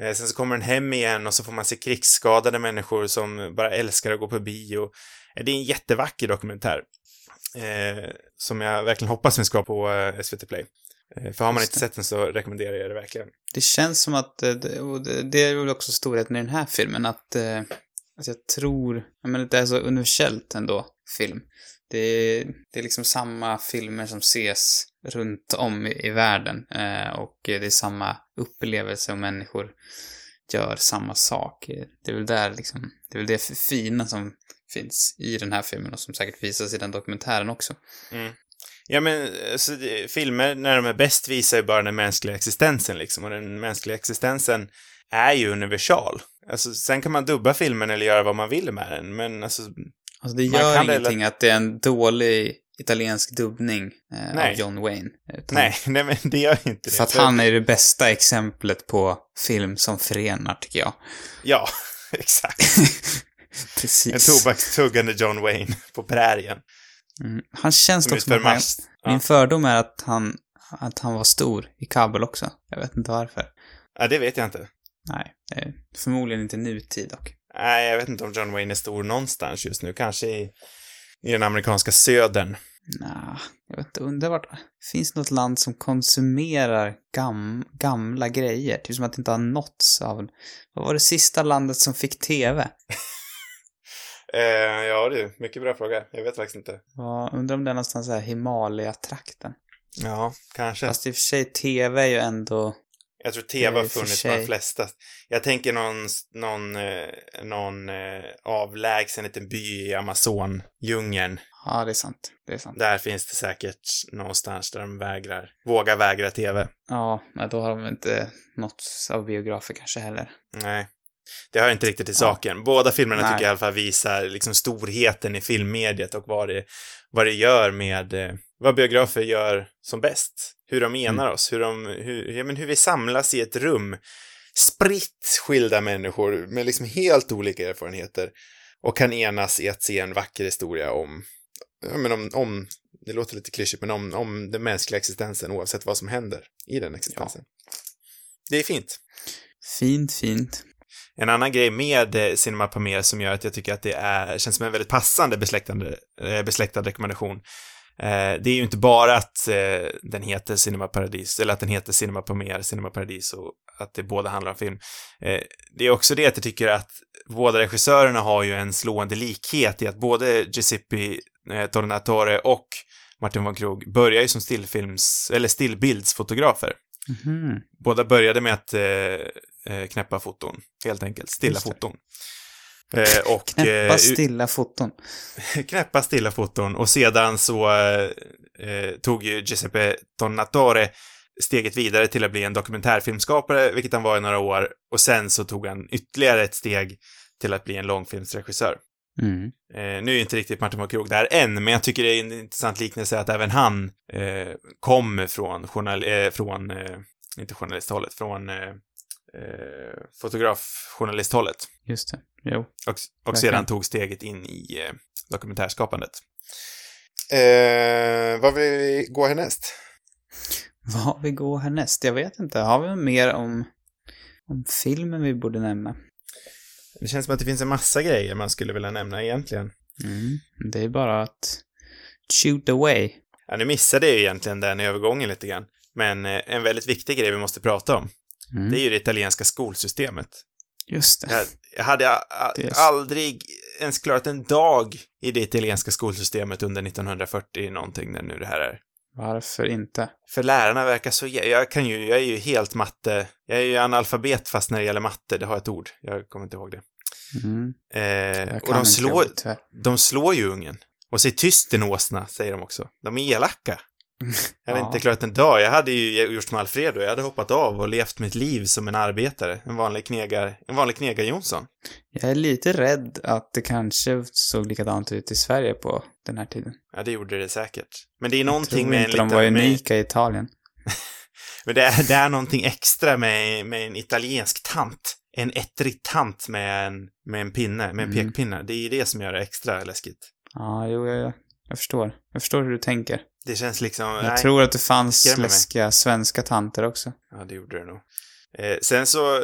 Eh, sen så kommer den hem igen och så får man se krigsskadade människor som bara älskar att gå på bio. Eh, det är en jättevacker dokumentär. Eh, som jag verkligen hoppas finns kvar på eh, SVT Play. Eh, för har man inte sett den så rekommenderar jag det verkligen. Det känns som att, eh, det, och det är väl också storheten i den här filmen, att, att jag tror, ja men det är så universellt ändå, film. Det är, det är liksom samma filmer som ses runt om i, i världen eh, och det är samma upplevelse och människor gör samma sak. Det är väl där liksom, det är väl det fina som finns i den här filmen och som säkert visas i den dokumentären också. Mm. Ja, men alltså, filmer när de är bäst visar ju bara den mänskliga existensen liksom. Och den mänskliga existensen är ju universal. Alltså, sen kan man dubba filmen eller göra vad man vill med den, men alltså, Alltså det gör ingenting att det är en dålig italiensk dubbning eh, Nej. av John Wayne. Utan nej, nej men det gör inte det. För att han är det bästa exemplet på film som förenar, tycker jag. Ja, exakt. En Precis. tobakstuggande John Wayne på prärien. Mm. Han känns dock som han. Ja. Min fördom är att han, att han var stor i Kabul också. Jag vet inte varför. ja, det vet jag inte. Nej, förmodligen inte nutid dock. Nej, jag vet inte om John Wayne är stor någonstans just nu. Kanske i, i den amerikanska södern. Nja, jag vet inte, undrar vart... Finns det något land som konsumerar gam, gamla grejer? Typ som att det inte har nåtts av... Vad var det sista landet som fick TV? Eh, ja du, mycket bra fråga. Jag vet faktiskt inte. Vad- Undrar om det är någonstans här Himalaya-trakten. Ja, kanske. Fast i och för sig, TV är ju ändå... Jag tror Ja, TV har funnits på de flesta. Jag tänker någon, någon, eh, någon eh, avlägsen liten by i Amazondjungeln. Ja, det är sant. Det är sant. Där finns det säkert någonstans där de vägrar, vågar vägra TV. Ja, men då har de inte nåtts av biografer kanske heller. Nej. Det hör inte riktigt till Ja. saken. Båda filmerna Nej. tycker jag i alla fall visar liksom storheten i filmmediet och vad det, vad det gör med, eh, vad biografer gör som bäst. Hur de enar Mm. oss, hur de, hur, ja, men hur vi samlas i ett rum. Spritt skilda människor med liksom helt olika erfarenheter och kan enas i att se en vacker historia om, ja, men om, om det låter lite klyschigt, men om, om den mänskliga existensen oavsett vad som händer i den existensen. Det är fint. Fint, fint. En annan grej med eh, Cinema Pamer som gör att jag tycker att det är, känns som en väldigt passande besläktande, eh, besläktad rekommendation. Eh, det är ju inte bara att eh, den heter Cinema Paradis, eller att den heter Cinema Pamer, Cinema Paradis och att det båda handlar om film. Eh, det är också det att jag tycker att båda regissörerna har ju en slående likhet i att både Giuseppe Tornatore och Martin von Krog börjar ju som stillfilms, eller stillbildsfotografer. Mhm. Båda började med att eh, knäppa foton, helt enkelt. Stilla foton. Eh, och, Knäppa eh, stilla foton. knäppa stilla foton. Och sedan så eh, eh, tog ju Giuseppe Tornatore steget vidare till att bli en dokumentärfilmskapare, vilket han var i några år. Och sen så tog han ytterligare ett steg till att bli en långfilmsregissör. Mm. Eh, nu är inte riktigt Martin von där än, men jag tycker det är en intressant liknelse att även han eh, kom från, journal eh, från inte journalisthållet, från eh, fotografjournalisthållet. Just det. Jo. Och, och sedan tog steget in i eh, dokumentärskapandet. Eh, vad vill vi gå härnäst? Vad vi går härnäst? Jag vet inte. Har vi mer om, om filmen vi borde nämna? Det känns som att det finns en massa grejer man skulle vilja nämna egentligen. Mm. Det är bara att shoot away. Ja, nu missade jag ju egentligen den övergången lite grann. Men eh, en väldigt viktig grej vi måste prata om, Mm. det är ju det italienska skolsystemet. Just det. Jag, jag hade så. aldrig ens klarat en dag i det italienska skolsystemet under 1940 någonting, när nu det här är. Varför inte? För lärarna verkar så, jag kan ju, jag är ju helt matte, jag är ju analfabet fast när det gäller matte, det har ett ord, jag kommer inte ihåg det. Mm. Eh, och de slår, de slår ju ungen. Och säg tyst din åsna, säger de också. De är elaka. Jag hade Ja. inte klarat en dag. Jag hade ju gjort som Alfredo. Jag hade hoppat av och levt mitt liv som en arbetare. En vanlig knegar, en vanlig knegar-Jonsson. Jag är lite rädd att det kanske såg likadant ut i Sverige på den här tiden. Ja, det gjorde det säkert. Men det är Jag någonting tror med en inte de liten... var med, unika i Italien. men det är, det är någonting extra med, med en italiensk tant. En ettrig tant med en, med en pinne, med en Mm. pekpinne. Det är ju det som gör det extra läskigt. Ja, jo, jag, jag, förstår. Jag förstår hur du tänker. Det känns liksom... Jag nej. tror att det fanns mig. läskiga svenska tanter också. Ja, det gjorde det nog. Eh, sen så,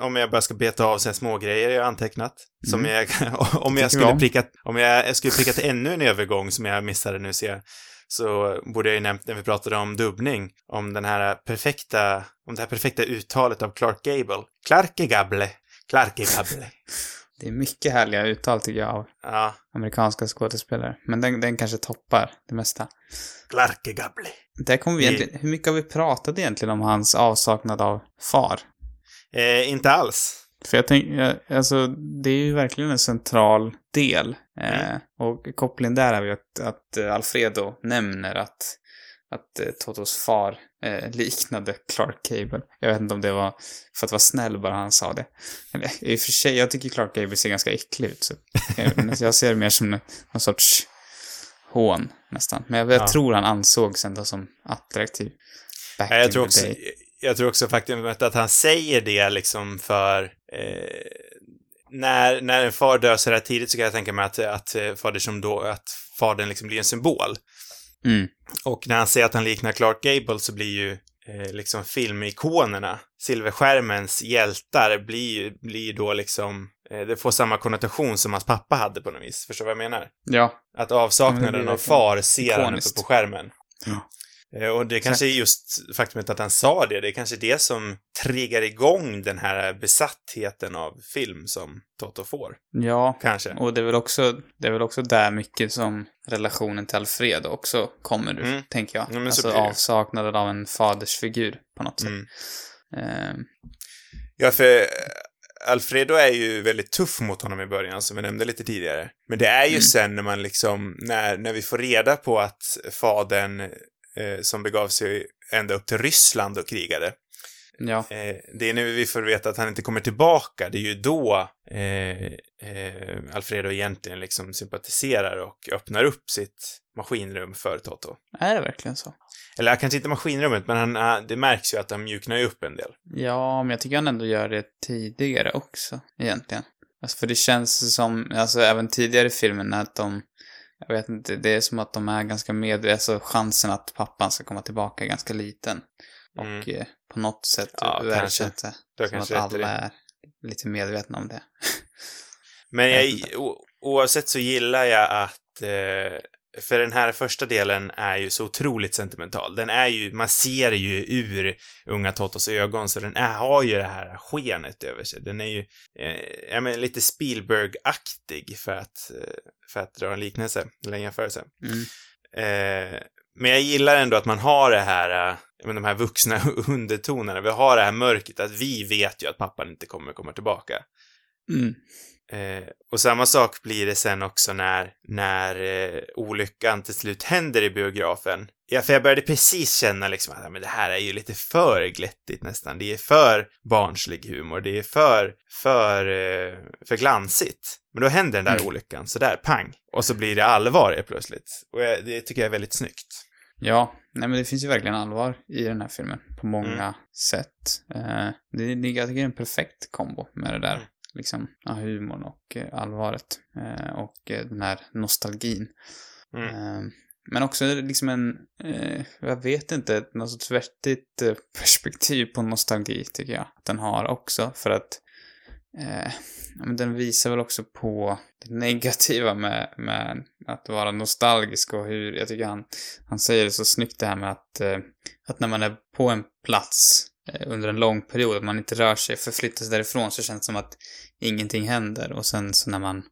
om jag bara ska beta av sen små grejer jag antecknat. Som Mm. jag, om jag skulle om. pricka, om jag, skulle pricka till ännu en övergång som jag missade nu ser jag, så borde jag ju nämnt när vi pratade om dubbning, om den här perfekta, om det här perfekta uttalet av Clark Gable. Clarke Gable. Clarke Gable. Det är mycket härliga uttal tycker jag av Ja, amerikanska skådespelare. Men den, den kanske toppar det mesta. Clarke Gable. Där kommer vi egentligen, hur mycket har vi pratat egentligen om hans avsaknad av far? Eh, inte alls. För jag tänker, alltså det är ju verkligen en central del. Eh, Mm. och kopplingen där är ju att, att eh, Alfredo nämner att, att eh, Totos far eh, liknade Clark Gable. Jag vet inte om det var för att vara snäll bara han sa det. Eller, I och för sig, jag tycker Clark Gable ser ganska äcklig ut. Så jag, jag ser det mer som en- någon sorts hån nästan. Men jag, jag Ja. tror han ansågs ändå som attraktiv. Back Ja, jag in tror också, day. jag tror också faktumet att han säger det liksom för eh, när, när en far dör så här tidigt så kan jag tänka mig att, att eh, fader som då, att fadern liksom blir en symbol. Mm. Och när han säger att han liknar Clark Gable så blir ju eh, liksom filmikonerna, silverskärmens hjältar, blir ju blir då liksom, eh, det får samma konnotation som hans pappa hade på något vis. Förstår du vad jag menar? Ja, Att avsaknaden av far ser han uppe på skärmen. Ja. Eh, Och det kanske är just faktumet att han sa det, det är kanske det som triggar igång den här besattheten av film som Toto får. Ja, Kanske. och det är väl också, det är väl också där mycket som relationen till Alfredo också kommer ur, Mm. tänker jag. Ja, alltså avsaknaden av en fadersfigur på något sätt. Mm. Eh, Ja, för Alfredo är ju väldigt tuff mot honom i början, som vi nämnde lite tidigare. Men det är ju Mm. sen när man liksom, när, när vi får reda på att fadern eh, som begav sig ända upp till Ryssland och krigade, ja, eh, det är nu vi får veta att han inte kommer tillbaka, det är ju då eh, eh, Alfredo egentligen liksom sympatiserar och öppnar upp sitt maskinrum för Toto. är det verkligen så? Eller kanske inte maskinrummet, men han, han- det märks ju att han mjuknar ju upp en del. Ja, men jag tycker han ändå gör det tidigare också, egentligen. Alltså, för det känns som, alltså även tidigare i filmen, att de, jag vet inte, det är som att de är ganska medvetna, alltså chansen att pappan ska komma tillbaka är ganska liten. Och Mm. på något sätt Ja, har som att kanske alla är lite medvetna om det. Men Jag oavsett så gillar jag att, eh, för den här första delen är ju så otroligt sentimental. Den är ju, man ser ju ur unga Totos ögon, så den är, har ju det här skenet över sig. Den är ju, eh, ja men lite Spielberg-aktig för att, eh, för att dra en liknelse, eller en jämförelse. Mm. Eh, men jag gillar ändå att man har det här, eh, men de här vuxna undertonerna. Vi har det här mörkret, att vi vet ju att pappan inte kommer komma tillbaka. Mm. Eh, och samma sak blir det sen också när, när eh, olyckan till slut händer i biografen. Ja, för jag började precis känna liksom att men det här är ju lite för glättigt nästan. Det är för barnslig humor. Det är för, för, eh, för glansigt. Men då händer den där Mm. olyckan, så där, pang. Och så blir det allvar plötsligt. Och jag, det tycker jag är väldigt snyggt. Ja, nej men det finns ju verkligen allvar i den här filmen på många Mm. sätt. Eh, det, det, jag tycker det är en perfekt kombo med det där. Liksom, ja, humorn och eh, allvaret. Eh, och eh, den här nostalgin. Mm. Eh, men också liksom en, jag vet inte, något sorts vettigt perspektiv på nostalgi tycker jag att den har också. För att eh, men den visar väl också på det negativa med, med att vara nostalgisk och hur, jag tycker han, han säger det så snyggt det här med att, eh, att när man är på en plats under en lång period, att man inte rör sig, förflyttar sig därifrån så känns det som att ingenting händer och sen så när man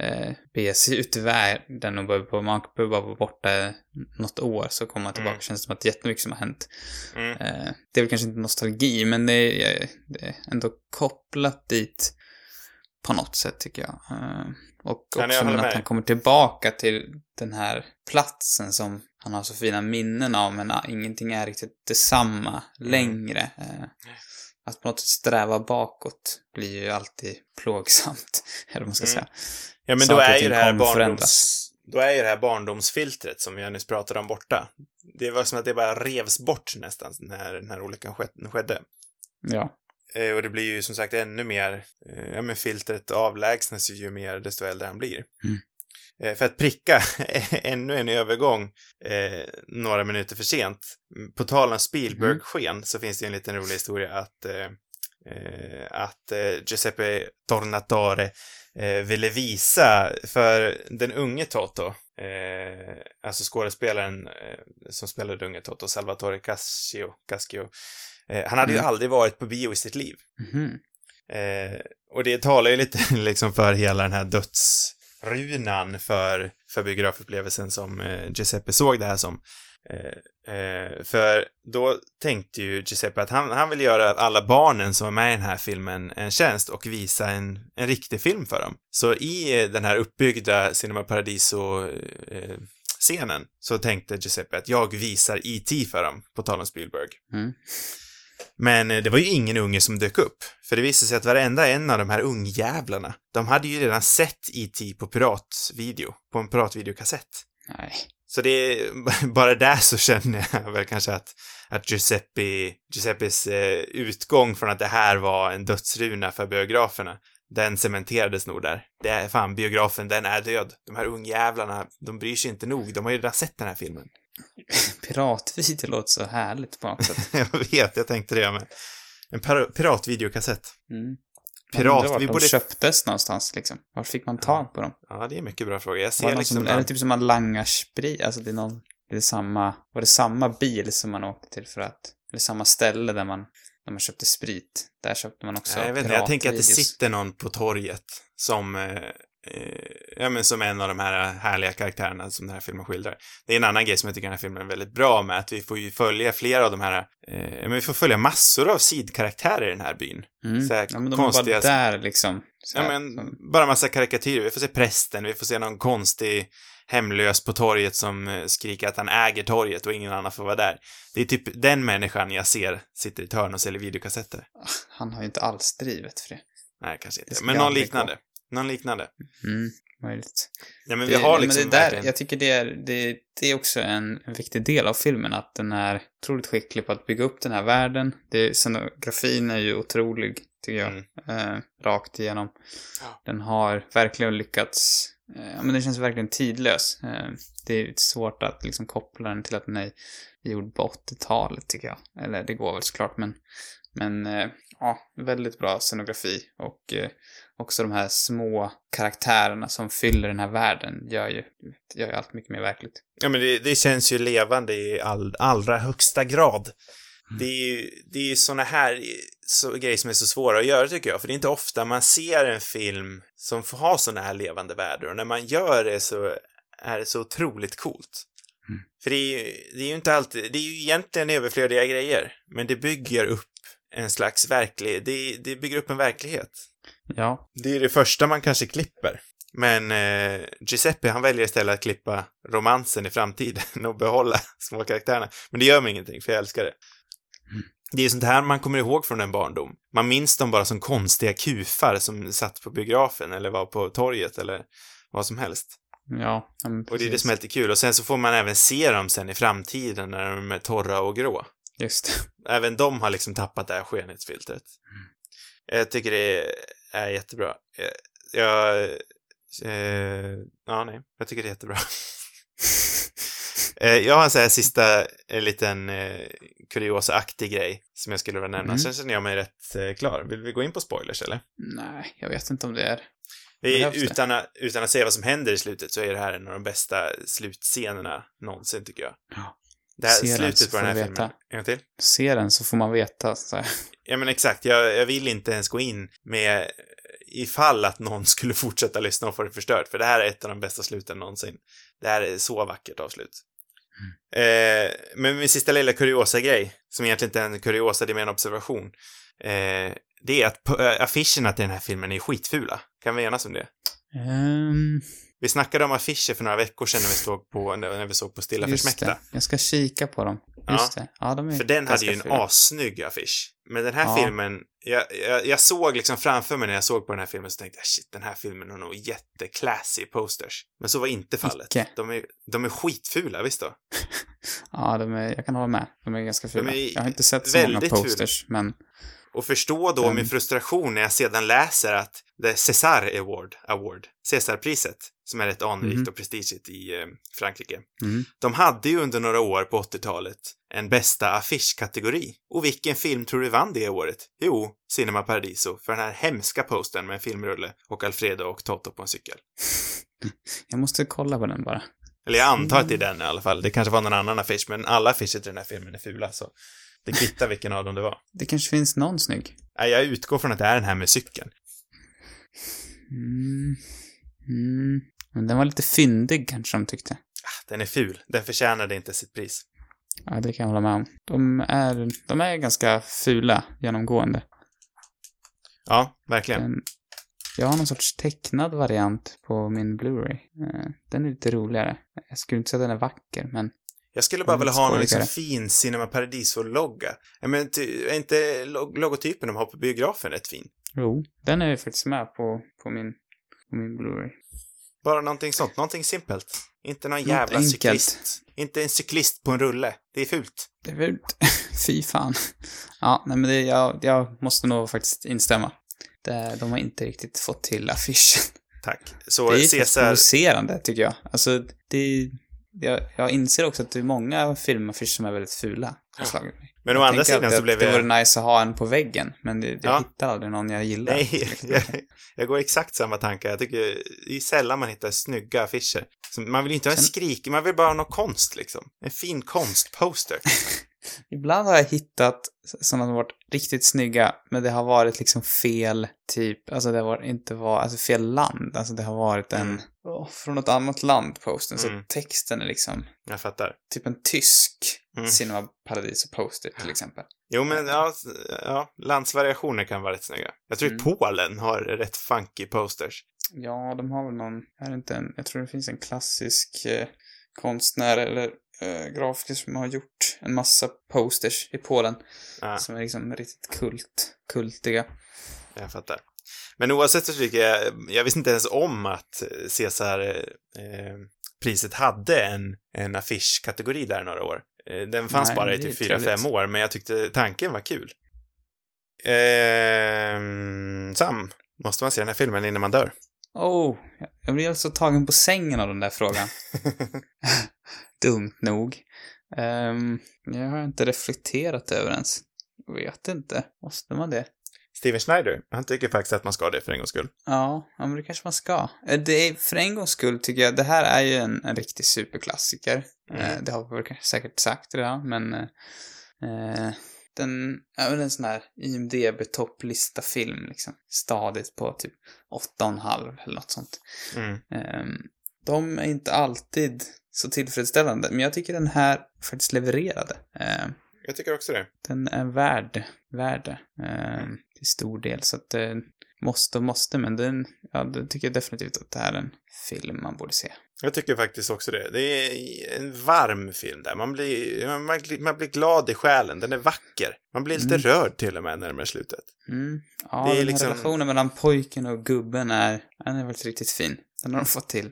eh, beger sig ut i världen och behöver, man behöver bara vara borta något år så kommer man tillbaka Mm. känns det som att jättemycket som har hänt. Mm. Eh, det är väl kanske inte nostalgi, men det är, det är ändå kopplat dit på något sätt tycker jag. Eh, och Ja, jag också håller att han kommer tillbaka till den här platsen som han har så fina minnen av, men ingenting är riktigt detsamma Mm. längre. Eh, att på något sätt sträva bakåt blir ju alltid plågsamt, eller vad man ska Mm. säga. Ja, men då Saker är ju det här barndoms... förändras. Då är ju det här barndomsfiltret som jag nyss pratade om borta. Det var som att det bara revs bort nästan när den här olyckan sked- skedde. Ja. Eh, och det blir ju som sagt ännu mer, eh, ja men filtret avlägsnas ju mer desto äldre han blir. Mm. Eh, för att pricka ännu en övergång eh, några minuter för sent. Mm, På tal om Spielberg-sken så finns det ju en liten rolig historia att eh, eh, att eh, Giuseppe Tornatore eh, ville visa för den unge Toto, alltså skådespelaren som spelade unge Toto, Salvatore Cascio, Cascio han hade ju Mm. aldrig varit på bio i sitt liv. Eh, och det talar ju lite liksom för hela den här runan för, för biografupplevelsen som eh, Giuseppe såg det här som. Eh, eh, för då tänkte ju Giuseppe att han, han vill göra alla barnen som är med i den här filmen en tjänst och visa en, en riktig film för dem. Så i eh, den här uppbyggda Cinema Paradiso eh, scenen så tänkte Giuseppe att jag visar E.T. för dem, på tal om Spielberg. Mm. Men eh, det var ju ingen unge som dök upp. För det visade sig att varenda en av de här ungjävlarna, de hade ju redan sett E.T. på piratvideo, på en piratvideokassett. Nej. Så det är, bara där så känner jag väl kanske att, att Giuseppe, Giuseppes eh, utgång från att det här var en dödsruna för biograferna, den cementerades nog där. Det är fan, biografen, den är död. De här ungjävlarna, de bryr sig inte nog. De har ju redan sett den här filmen. Piratvideo låter så härligt på något sätt. jag vet, jag tänkte det med. En pir- piratvideokassett. Mm. Pirat, vart vi de borde... köptes någonstans liksom. Var fick man tag på dem? Ja, det är en mycket bra fråga. Jag ser liksom... som, är det typ som man langar sprit? Alltså det är någon det samma, var det samma bil som man åkte till för att, eller samma ställe där man, där man köpte sprit. Där köpte man också Nej, jag vet inte, jag tänker att det sitter någon på torget som, eh, ja men som en av de här härliga karaktärerna som den här filmen skildrar. Det är en annan grej som jag tycker den här filmen är väldigt bra med, att vi får ju följa flera av de här, eh, men vi får följa massor av sidkaraktärer i den här byn. Mm. så här ja, men de konstiga- bara där liksom. Ja men, som- bara massa karikatyrer. Vi får se prästen, vi får se någon konstig hemlös på torget som eh, skriker att han äger torget och ingen annan får vara där. Det är typ den människan jag ser sitter i ett hörn och säljer videokassetter. han har ju inte alls drivet för det. Nej, kanske inte. Men någon liknande. Någon liknande. Mm, möjligt. Ja, men vi Det- har men liksom det där, verkligen... Jag tycker det är, det, det är också en, en viktig del av filmen, att den är otroligt skicklig på att bygga upp den här världen. Det, scenografin är ju otrolig, tycker jag. Mm. Eh, rakt igenom. Ja. Den har verkligen lyckats, eh, men den känns verkligen tidlös. Eh, det är svårt att liksom koppla den till att den är gjord på 80-talet, tycker jag. Eller det går väl såklart, men, men eh, ja, väldigt bra scenografi och eh, också de här små karaktärerna som fyller den här världen gör ju, gör ju allt mycket mer verkligt. Ja, men det, det känns ju levande i all, allra högsta grad. Mm. Det är ju, det är ju såna här så, grejer som är så svåra att göra tycker jag, för det är inte ofta man ser en film som får ha såna här levande världar och när man gör det så är det så otroligt coolt. Mm. För det är, ju, det är ju inte alltid, det är ju egentligen överflödiga grejer, men det bygger upp en slags verklighet, det, det bygger upp en verklighet. Ja, Det är det första man kanske klipper. Men eh, Giuseppe, han väljer istället att klippa romansen i framtiden och behålla små karaktärerna. Men det gör mig ingenting, för jag älskar det. Det är sånt här man kommer ihåg från en barndom. Man minns dem bara som konstiga kufar som satt på biografen eller var på torget eller vad som helst. ja. Och det är det som är lite kul. Och sen så får man även se dem sen i framtiden när de är torra och grå. Just det. Även de har liksom tappat det här skönhetsfiltret. Jag tycker det är, är jättebra. Jag, jag eh, ja, nej, jag tycker det är jättebra. Eh, jag har en sån här sista en liten eh, kuriosa-aktig grej som jag skulle vilja nämna. Mm. Sen känner jag mig rätt eh, klar. Vill vi gå in på spoilers eller? Nej, jag vet inte om det är... Det? utan, att, utan att säga vad som händer i slutet så är det här en av de bästa slutscenerna någonsin tycker jag. Ja. Det här Se slutet på den här filmen. veta. En till. Se den så får man veta. Så här. Ja men exakt, jag, jag vill inte ens gå in med ifall att någon skulle fortsätta lyssna och få det förstört, för det här är ett av de bästa sluten någonsin. Det här är så vackert avslut. Eh, men min sista lilla kuriosa-grej, som egentligen inte är en kuriosa, det är mer en observation, eh, det är att äh, affischerna till den här filmen är skitfula. Kan vi enas om det? Ehm, Vi snackade om affischer för några veckor sedan när vi såg på, när vi såg på Stilla just försmäkta. det. Jag ska kika på dem. Just det. Ja, de är För den hade ju en fula. assnygg affisch. Men den här Ja. filmen, jag, jag, jag såg liksom framför mig när jag såg på den här filmen så tänkte jag shit, den här filmen har nog jätteclassy posters. Men så var inte fallet. Icke. De är, de är skitfula, visst då? Ja, de är, jag kan hålla med. De är ganska fula. är jag har inte sett så många posters, men Och förstå då Mm. min frustration när jag sedan läser att The César Award, Award Césarpriset, som är rätt anrikt Mhm. och prestigigt i eh, Frankrike, mm, de hade ju under några år på 80-talet en bästa affischkategori. Och vilken film tror du vann det året? Jo, Cinema Paradiso, för den här hemska postern med en filmrulle och Alfredo och Toto på en cykel. jag måste kolla på den bara. Eller jag antar att det är den i alla fall. Det kanske var någon annan affisch, men alla affischer till den här filmen är fula, så det kvittar vilken av dem det var. Det kanske finns någon snygg. Nej, jag utgår från att det är den här med cykeln. Mm. Mm. Men den var lite fyndig kanske de tyckte. Den är ful. Den förtjänade inte sitt pris. Ja, det kan jag hålla med om. De är, de är ganska fula genomgående. Ja, verkligen. Den, jag har någon sorts tecknad variant på min Blu-ray. Eh, Den är lite roligare. Jag skulle inte säga att den är vacker, men Jag skulle bara är vilja ha någon liksom fin Cinema Paradiso-logga. Men är inte log logotypen de har på biografen rätt fin? jo, den är ju faktiskt med på, på min, på min Blu-ray. Bara någonting sånt, någonting simpelt. Inte någon Något jävla enkelt. cyklist. Inte en cyklist på en rulle. Det är fult. Det är väl... Fy fan. Ja, nej men det, jag, jag måste nog faktiskt instämma. Det, de har inte riktigt fått till affischen. Tack. Så Det är faktiskt Caesar... provocerande, tycker jag. Alltså, det... Jag, jag inser också att det är många filmaffischer som är väldigt fula. Ja. Men å andra sidan så blev Det jag... vore nice att ha en på väggen, men det, jag Ja. hittar aldrig någon jag gillar. Nej, jag, jag går exakt samma tankar. Jag tycker det är sällan man hittar snygga affischer. Man vill inte ha en skrik, man vill bara ha någon konst liksom. En fin konstposter. Ibland har jag hittat sådana som varit riktigt snygga, men det har varit liksom fel typ, alltså det har varit, inte var, alltså fel land, alltså det har varit en, Åh, från något annat land posten, så Mm. texten är liksom Jag fattar. typ en tysk Mm. Cinema Paradiso poster till exempel. Jo, men ja, ja, landsvariationer kan vara rätt snygga. Jag tror Mm. Polen har rätt funky posters. Ja, de har väl någon, är det inte en, jag tror det finns en klassisk eh, konstnär eller eh, grafiker som har gjort en massa posters i Polen Ja, som är liksom riktigt kult, kultiga. jag fattar. Men oavsett så tycker jag, jag visste inte ens om att Caesar eh, hade en, en affischkategori där några år. Eh, Den fanns Nej, bara i typ trevligt. 4-5 år, men jag tyckte tanken var kul. Ehm, Sam, måste man se den här filmen innan man dör? Oh, jag blir alltså tagen på sängen av den där frågan. Dumt nog. Um, jag har inte reflekterat över ens. Jag vet inte. Måste man det? Steven Schneider, han tycker faktiskt att man ska det för en gångs skull. Ja, ja men det kanske man ska. Eh, Det är, för en gångs skull tycker jag, det här är ju en, en riktig superklassiker. Mm. Eh, det har vi säkert sagt redan, men eh, eh, den är väl en sån här IMDB-topplista-film liksom. Stadigt på typ 8,5 eller något sånt. Mm. Ehm, de är inte alltid så tillfredsställande, men jag tycker den här faktiskt levererade. Ehm, Jag tycker också det. den är värd, värd det, ehm, till stor del, så att det måste och måste, men den, ja, det tycker jag definitivt att det här är en film man borde se. Jag tycker faktiskt också det. Det är en varm film där. Man blir, man, man blir glad i själen. Den är vacker. Man blir lite Mm. rörd till och med närmare slutet. Mm. Ja, Det är den liksom- relationen mellan pojken och gubben är, den är faktiskt riktigt fin. Den har de fått till.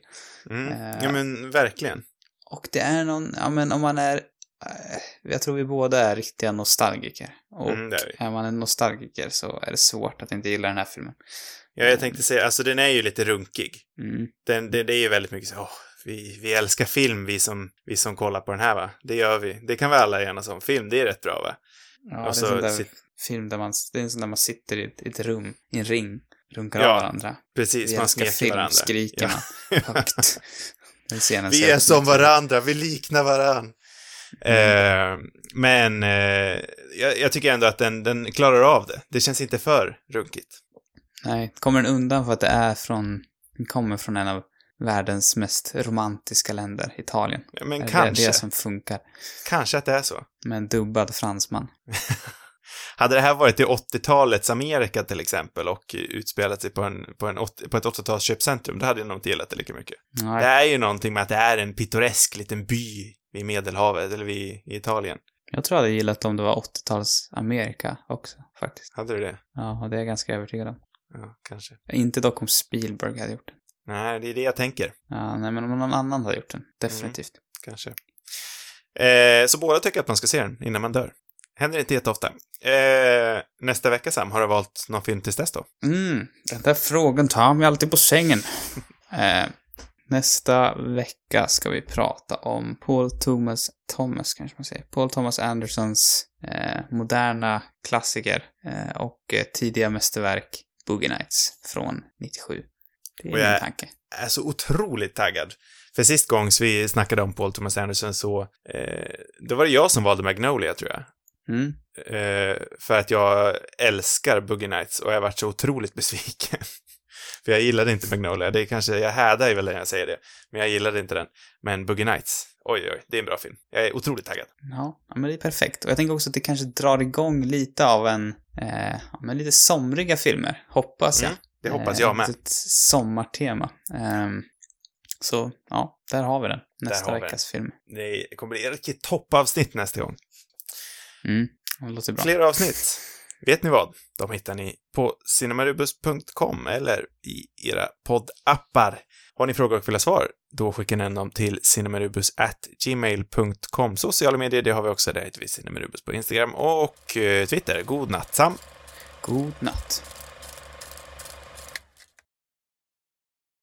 Mm. Eh. Ja, men verkligen. Och det är någon, ja men om man är, eh, jag tror vi båda är riktiga nostalgiker. Och Mm, är är man en nostalgiker så är det svårt att inte gilla den här filmen. Ja, jag tänkte säga, alltså den är ju lite runkig. Mm. Den, det, det är ju väldigt mycket så, åh, vi, vi älskar film, vi som, vi som kollar på den här va. Det gör vi. Det kan vi alla enas om. Film, det är rätt bra va? Ja, Och det är en sån där sit- film där man, det är en sån där man sitter i ett, i ett rum, i en ring, runkar Ja, av varandra. Precis, Vi man smeker film, varandra. skriker Ja. man högt. Vi är som varandra, vi liknar varandra. Eh, men eh, jag, jag tycker ändå att den, den klarar av det. Det känns inte för runkigt. Nej, kommer den undan för att det är från, den kommer från en av världens mest romantiska länder, Italien. Ja, Men Är kanske, Det är det som funkar. kanske att det är så. Med en dubbad fransman. Hade det här varit i 80-talets Amerika till exempel och utspelat sig på, en, på, en, på ett 80-tals köpcentrum, då hade jag nog inte gillat det lika mycket. Nej, Det är ju någonting med att det är en pittoresk liten by vid Medelhavet, eller vid i Italien. Jag tror jag hade gillat om det var 80-tals Amerika också, faktiskt. Hade du det? Ja, och det är jag ganska övertygad om. Ja, kanske. Inte dock om Spielberg hade gjort den. Nej, det är det jag tänker. Ja, nej, men om någon annan hade gjort den. Definitivt. Kanske. Eh, så båda tycker att man ska se den innan man dör. Händer inte jätteofta. Eh, nästa vecka, Sam, har du valt någon film tills dess då? Mm, den där frågan tar mig alltid på sängen. eh, nästa vecka ska vi prata om Paul Thomas Thomas, kanske man säger. Paul Thomas Andersons eh, moderna klassiker eh, och eh, tidiga mästerverk Boogie Nights från 97. Det är Och min jag- tanke. är så otroligt taggad. För sist gång så vi snackade om Paul Thomas Anderson så, eh, då var det jag som valde Magnolia, tror jag. Mm. Eh, för att jag älskar Boogie Nights och jag har varit så otroligt besviken. för jag gillade inte Magnolia. Det är kanske, jag hädar ju väl när jag säger det. Men jag gillade inte den. Men Boogie Nights, oj oj, det är en bra film. Jag är otroligt taggad. Ja, men det är perfekt. Och jag tänker också att det kanske drar igång lite av en, eh, ja, men lite somriga filmer, hoppas jag. Mm, det hoppas jag med. Ett sommartema. Ehm, så, ja, där har vi den. Nästa veckas film. Det kommer bli ett toppavsnitt nästa gång. Mm, det låter bra. Fler avsnitt. Vet ni vad? De hittar ni på cinemarubus.com eller i era poddappar. Har ni frågor och vill ha svar, då skickar ni dem till cinemarubus@gmail.com. Sociala medier, det har vi också. Där heter vi cinemarubus på Instagram och eh, Twitter. God natt, Sam! God natt.